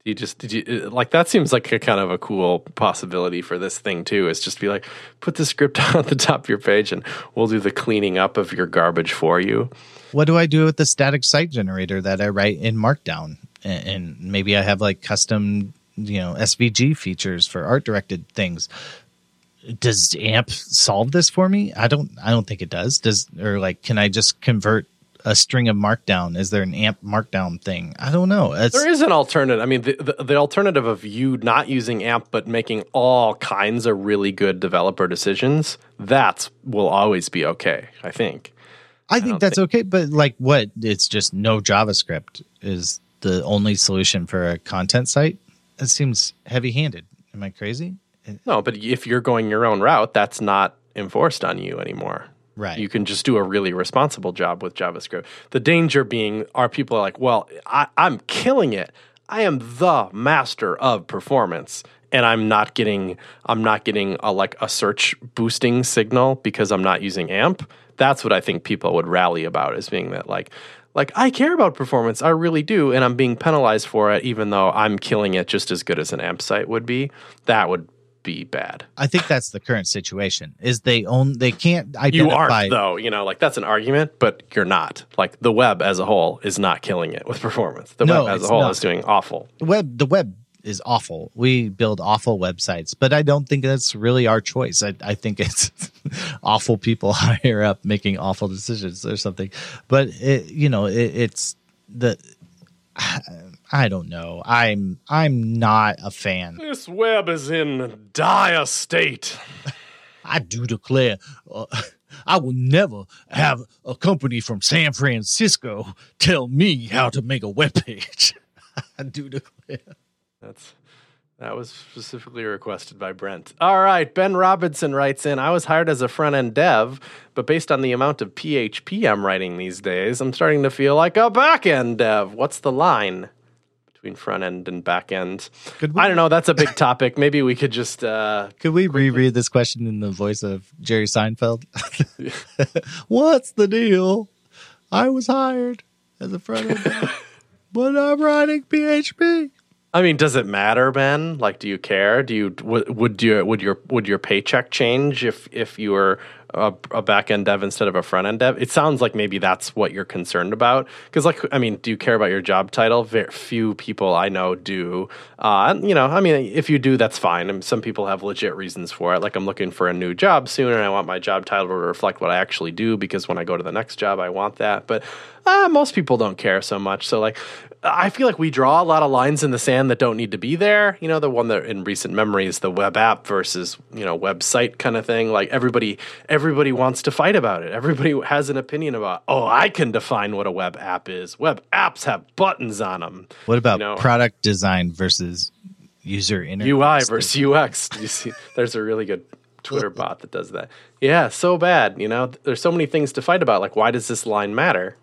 Do you just did you uh, like that seems like a kind of a cool possibility for this thing too is just be like put the script on the top of your page and we'll do the cleaning up of your garbage for you what do i do with the static site generator that i write in markdown and maybe i have like custom you know SVG features for art directed things. Does AMP solve this for me? I don't. I don't think it does. Does or like, can I just convert a string of markdown? Is there an AMP markdown thing? I don't know. It's, there is an alternative. I mean, the, the, the, alternative of you not using AMP but making all kinds of really good developer decisions, that will always be okay, I think. I, I think that's think... okay, but like what? It's just no JavaScript is the only solution for a content site it seems heavy handed. Am I crazy? No, but if you're going your own route, that's not enforced on you anymore. Right. You can just do a really responsible job with JavaScript. The danger being are people are like, well, I, I'm killing it. I am the master of performance and I'm not getting I'm not getting a like a search boosting signal because I'm not using AMP. That's what I think people would rally about as being that like like I care about performance, I really do, and I'm being penalized for it, even though I'm killing it just as good as an AMP site would be. That would be bad. I think that's the current situation. Is they own they can't identify. You aren't though. You know, like that's an argument, but you're not. Like the web as a whole is not killing it with performance. The no, web as a whole not. is doing awful. The web, the web is awful. We build awful websites, but I don't think that's really our choice. I, I think it's awful people higher up making awful decisions or something. But it, you know, it, it's the. I don't know. I'm I'm not a fan. This web is in dire state. I do declare, uh, I will never have a company from San Francisco tell me how to make a web page. I do declare. That's That was specifically requested by Brent. All right, Ben Robinson writes in I was hired as a front end dev, but based on the amount of PHP I'm writing these days, I'm starting to feel like a back end dev. What's the line between front end and back end? I don't know. That's a big topic. Maybe we could just. Uh, could we reread this question in the voice of Jerry Seinfeld? What's the deal? I was hired as a front end dev, but I'm writing PHP. I mean, does it matter, Ben? Like, do you care? Do you would would you would your would your paycheck change if if you were a, a back end dev instead of a front end dev? It sounds like maybe that's what you're concerned about. Because, like, I mean, do you care about your job title? Very few people I know do. Uh, you know, I mean, if you do, that's fine. I mean, some people have legit reasons for it. Like, I'm looking for a new job soon, and I want my job title to reflect what I actually do. Because when I go to the next job, I want that. But uh, most people don't care so much. So, like, I feel like we draw a lot of lines in the sand that don't need to be there. You know, the one that in recent memory is the web app versus you know website kind of thing. Like everybody, everybody wants to fight about it. Everybody has an opinion about. Oh, I can define what a web app is. Web apps have buttons on them. What about you know? product design versus user interface? UI versus UX. You see, there's a really good Twitter bot that does that. Yeah, so bad. You know, there's so many things to fight about. Like, why does this line matter?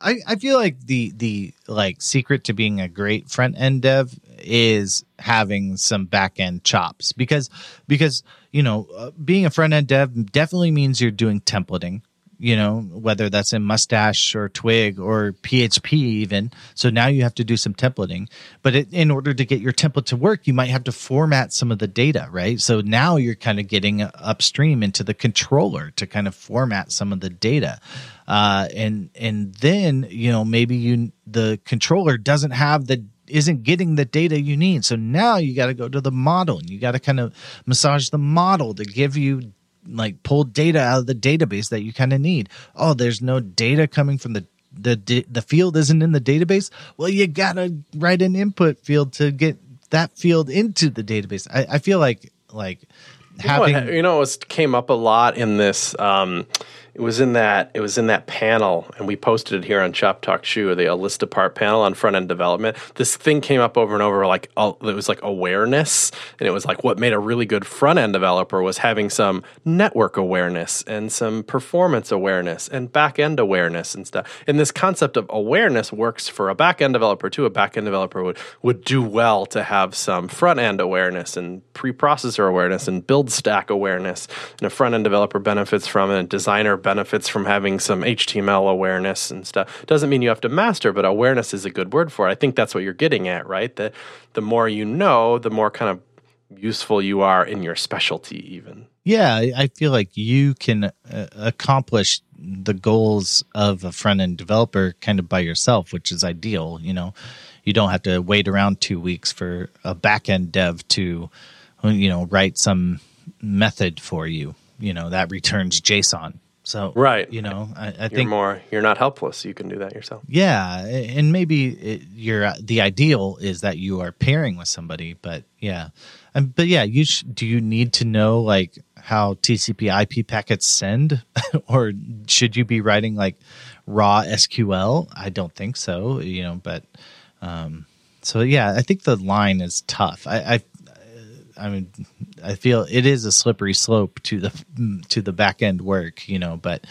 I, I feel like the the like secret to being a great front end dev is having some back end chops because because you know uh, being a front end dev definitely means you're doing templating you know, whether that's in Mustache or Twig or PHP even. So now you have to do some templating. But it, in order to get your template to work, you might have to format some of the data, right? So now you're kind of getting upstream into the controller to kind of format some of the data. Uh, and and then you know maybe you the controller doesn't have the isn't getting the data you need. So now you got to go to the model and you got to kind of massage the model to give you like pull data out of the database that you kind of need. Oh, there's no data coming from the the the field isn't in the database. Well, you gotta write an input field to get that field into the database. I, I feel like like having you know, you know it came up a lot in this. Um, it was in that it was in that panel, and we posted it here on Shop Talk Show, the A List Apart panel on front end development. This thing came up over and over, like uh, it was like awareness, and it was like what made a really good front end developer was having some network awareness and some performance awareness and back end awareness and stuff. And this concept of awareness works for a back end developer too. A back end developer would would do well to have some front end awareness and preprocessor awareness and build stack awareness, and a front end developer benefits from it. A designer benefits from having some HTML awareness and stuff. Doesn't mean you have to master, but awareness is a good word for it. I think that's what you're getting at, right? That the more you know, the more kind of useful you are in your specialty, even. Yeah, I feel like you can uh, accomplish the goals of a front end developer kind of by yourself, which is ideal. You know, you don't have to wait around two weeks for a back end dev to, you know, write some method for you. You know, that returns JSON so right, you know, I, I you're think more you're not helpless. You can do that yourself. Yeah, and maybe it, you're the ideal is that you are pairing with somebody, but yeah, and but yeah, you sh- do you need to know like how TCP/IP packets send, or should you be writing like raw SQL? I don't think so. You know, but um, so yeah, I think the line is tough. I, I I mean, I feel it is a slippery slope to the to the back end work, you know. But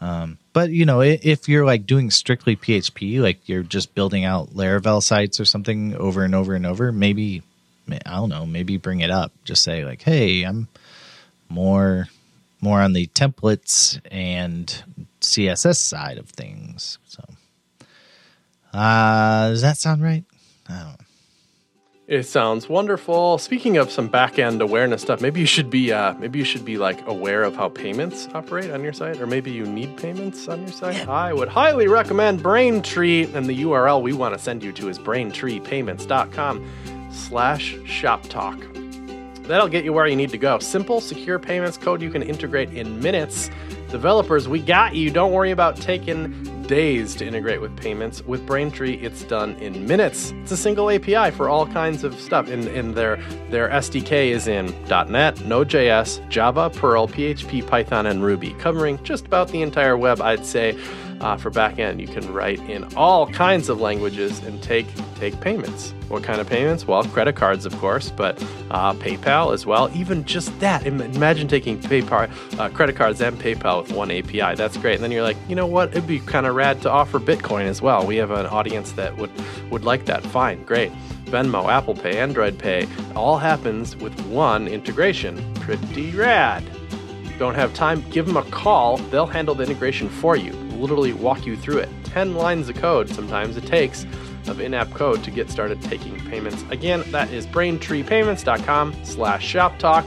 um, but you know, if you're like doing strictly PHP, like you're just building out Laravel sites or something over and over and over, maybe I don't know, maybe bring it up. Just say like, hey, I'm more more on the templates and CSS side of things. So, uh, does that sound right? I don't. It sounds wonderful. Speaking of some back-end awareness stuff, maybe you should be uh, maybe you should be like aware of how payments operate on your site, or maybe you need payments on your site. I would highly recommend Braintree, and the URL we want to send you to is braintreepayments.com/slash shop talk. That'll get you where you need to go. Simple, secure payments code you can integrate in minutes. Developers, we got you. Don't worry about taking days to integrate with payments. With Braintree, it's done in minutes. It's a single API for all kinds of stuff. And, in their their SDK is in .NET, Node.js, Java, Perl, PHP, Python, and Ruby, covering just about the entire web, I'd say. Uh, for backend. You can write in all kinds of languages and take take payments. What kind of payments? Well, credit cards, of course, but uh, PayPal as well. Even just that. Imagine taking PayPal, uh, credit cards and PayPal with one API. That's great. And then you're like, you know what? It'd be kind of rad to offer Bitcoin as well. We have an audience that would would like that. Fine, great. Venmo, Apple Pay, Android Pay, all happens with one integration. Pretty rad. Don't have time? Give them a call. They'll handle the integration for you, literally walk you through it. 10 lines of code sometimes it takes of in-app code to get started taking payments. Again, that is braintreepayments.com slash shop talk.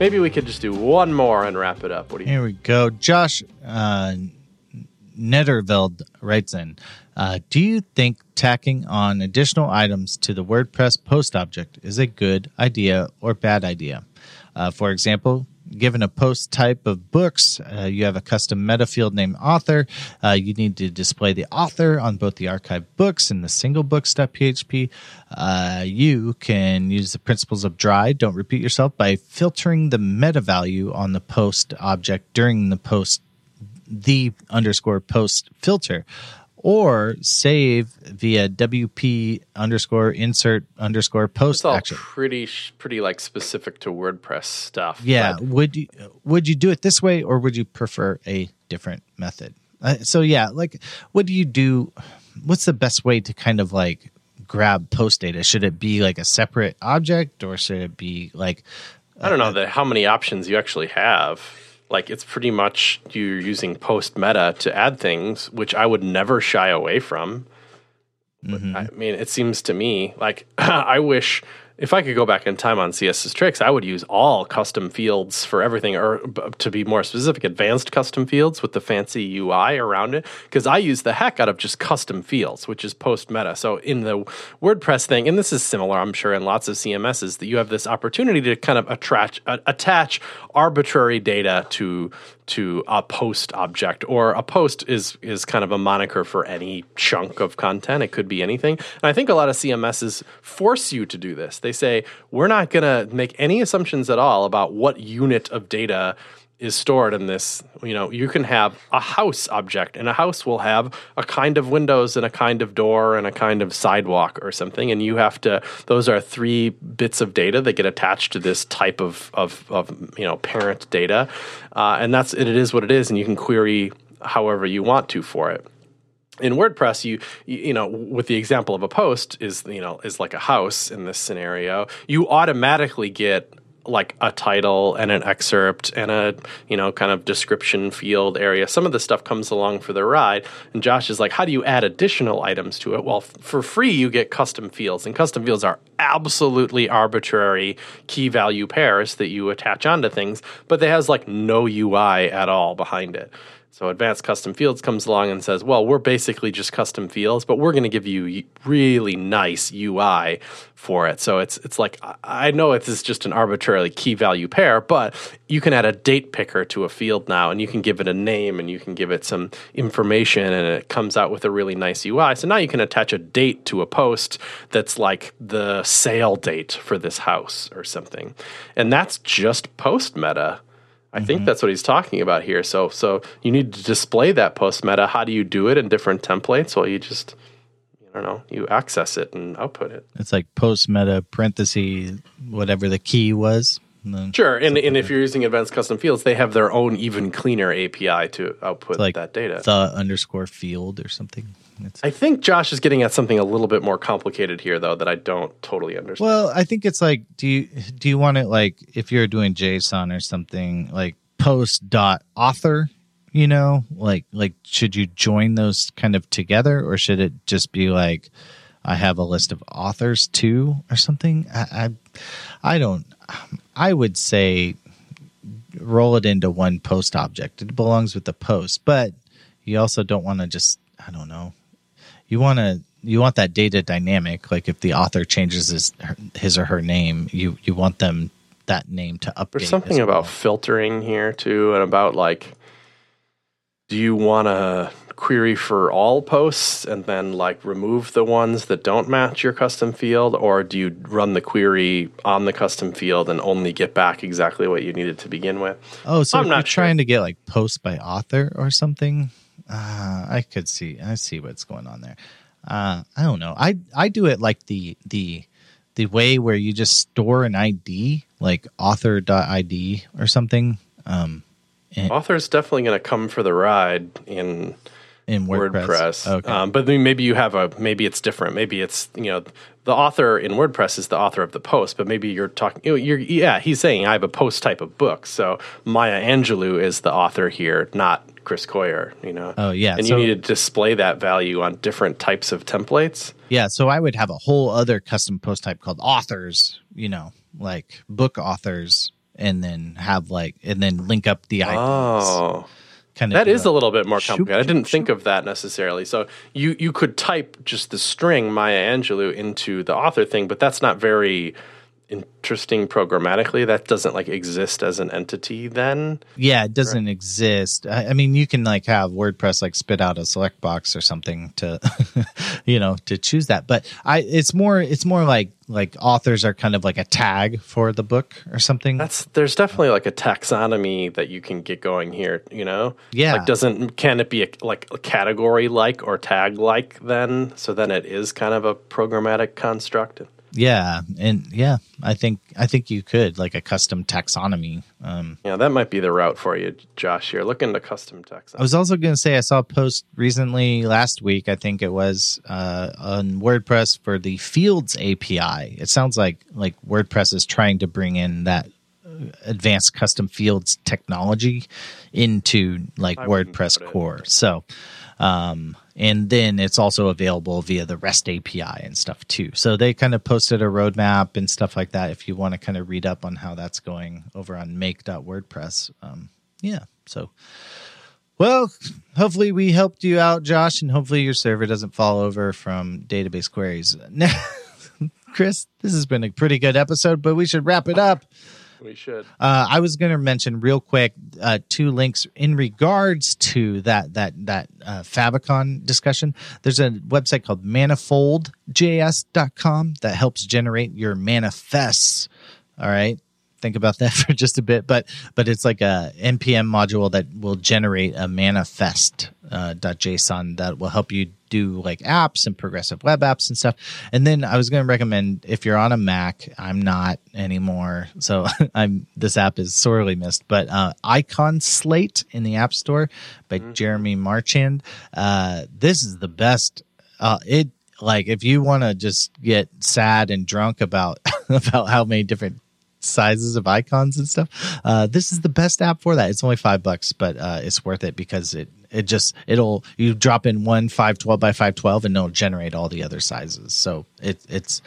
Maybe we could just do one more and wrap it up. What do you Here we go. Josh uh, Netterveld writes in uh, Do you think tacking on additional items to the WordPress post object is a good idea or bad idea? Uh, for example, given a post type of books, uh, you have a custom meta field named author. Uh, you need to display the author on both the archive books and the single books.php. Uh, you can use the principles of dry, don't repeat yourself, by filtering the meta value on the post object during the post the underscore post filter or save via WP underscore insert underscore post It's all action. pretty, pretty like specific to WordPress stuff. Yeah, would you would you do it this way or would you prefer a different method? Uh, so yeah, like what do you do? What's the best way to kind of like grab post data? Should it be like a separate object or should it be like I don't know that how many options you actually have. Like it's pretty much you're using post meta to add things, which I would never shy away from. But, mm-hmm. I mean, it seems to me like I wish if I could go back in time on CSS tricks, I would use all custom fields for everything, or to be more specific, advanced custom fields with the fancy UI around it. Because I use the heck out of just custom fields, which is post meta. So in the WordPress thing, and this is similar, I'm sure, in lots of CMSs, that you have this opportunity to kind of attract, attach arbitrary data to to a post object or a post is is kind of a moniker for any chunk of content. It could be anything. And i think a lot of cms's force you to do this. They say we're not going to make any assumptions at all about what unit of data is stored in this you know you can have a house object and a house will have a kind of windows and a kind of door and a kind of sidewalk or something and you have to those are three bits of data that get attached to this type of of, of you know parent data uh, and that's it is what it is and you can query however you want to for it. In WordPress, you you you know, with the example of a post is you know is like a house in this scenario, you automatically get like a title and an excerpt and a you know kind of description field area. Some of the stuff comes along for the ride, and Josh is like, how do you add additional items to it? Well, f- for free you get custom fields, and custom fields are absolutely arbitrary key value pairs that you attach onto things, but they has like no UI at all behind it. So Advanced Custom Fields comes along and says, "Well, we're basically just custom fields, but we're going to give you really nice UI for it." So it's it's like I- know it is just an arbitrarily key value pair, but you can add a date picker to a field now, and you can give it a name, and you can give it some information, and it comes out with a really nice UI. So now you can attach a date to a post that's like the sale date for this house or something, and that's just post meta. I think mm-hmm. that's what he's talking about here. So so you need to display that post meta. How do you do it in different templates? Well, you just I don't know, you access it and output it. it's like post meta parenthesis whatever the key was? And Sure, and and if you're using advanced custom fields, they have their own even cleaner API to output like that data. the underscore field or something. It's, I think Josh is getting at something a little bit more complicated here, though, that I don't totally understand. well, I think it's like do you do you want it like if you're doing JSON or something like post dot author, you know, like like should you join those kind of together or should it just be like I have a list of authors too or something? I I, I don't. I would say roll it into one post object. It belongs with the post, but you also don't want to just I don't know. You want to you want that data dynamic. Like if the author changes his his or her name, you you want them that name to update. There's something as about filtering here too, and about like, do you want to query for all posts and then like remove the ones that don't match your custom field, or do you run the query on the custom field and only get back exactly what you needed to begin with? Oh, so I'm not you're sure. trying to get like post by author or something. Uh, I could see. I see what's going on there. Uh, I don't know. I I do it like the the the way where you just store an ID, like author.id or something. Um, Author's definitely going to come for the ride in in WordPress. WordPress. Okay. Um, but then maybe you have a maybe it's different. Maybe it's you know the author in WordPress is the author of the post, but maybe you're talking. You know, you're yeah. He's saying I have a post type of book, so Maya Angelou is the author here, not Chris Coyier. You know. Oh, yeah. And So- you need to display that value on different types of templates. Yeah, so I would have a whole other custom post type called authors, you know, like book authors, and then have like and then link up the IDs. Oh. kind of That is a little bit more Shoop, complicated. I didn't shoop, think of that necessarily. So you you could type just the string Maya Angelou into the author thing, but that's not very interesting programmatically. That doesn't like exist as an entity then. Yeah, it doesn't exist. I, I mean, you can like have WordPress like spit out a select box or something to, you know, to choose that. But I, it's more, it's more like like authors are kind of like a tag for the book or something. That's there's definitely like a taxonomy that you can get going here, you know? Yeah. Like doesn't can it be a, like a category like or tag like then? So then it is kind of a programmatic construct. Yeah, and yeah, I think I think you could like a custom taxonomy. Um, Yeah, that might be the route for you, Josh. Here, look into custom taxonomy. I was also going to say I saw a post recently last week. I think it was uh, on WordPress for the Fields API. It sounds like like WordPress is trying to bring in that uh, advanced custom fields technology into like WordPress core. So, um, and then it's also available via the REST API and stuff too. So they kind of posted a roadmap and stuff like that. If you want to kind of read up on how that's going over on make.wordpress. Um, yeah. So, well, hopefully we helped you out, Josh, and hopefully your server doesn't fall over from database queries. Chris, this has been a pretty good episode, but we should wrap it up. We should. Uh, I was going to mention real quick uh, two links in regards to that that that uh, favicon discussion. There's a website called manifoldjs.com that helps generate your manifests. All right, think about that for just a bit, but but it's like a npm module that will generate a manifest uh, .json that will help you do like apps and progressive web apps and stuff. And then I was going to recommend if you're on a Mac, I'm not anymore, so I'm this app is sorely missed. But uh, Icon Slate in the App Store by Jeremy Marchand. Uh, this is the best. Uh, it like if you want to just get sad and drunk about about how many different sizes of icons and stuff. Uh, this is the best app for that. It's only five bucks, but uh, it's worth it because it it just it'll you drop in one five twelve by five twelve and it'll generate all the other sizes. So it it's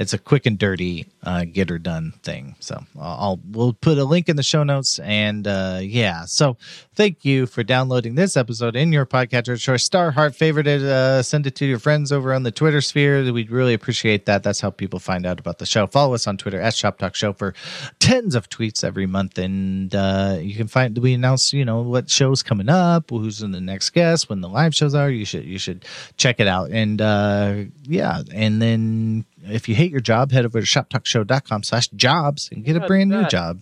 it's a quick and dirty uh, get her done thing. So I'll, we'll put a link in the show notes and uh, yeah. So thank you for downloading this episode in your podcatcher choice. Star heart favorite it, uh, send it to your friends over on the Twitter sphere. We'd really appreciate that. That's how people find out about the show. Follow us on Twitter at Shop Talk Show for tens of tweets every month, and uh, you can find we announce you know what shows coming up, who's in the next guest, when the live shows are. You should you should check it out, and uh, yeah, and then if you hate your job, head over to shoptalkshow.com slash jobs and get a brand new job.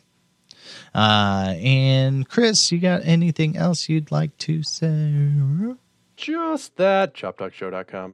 Uh, and Chris, you got anything else you'd like to say? Just that. ShopTalkShow.com.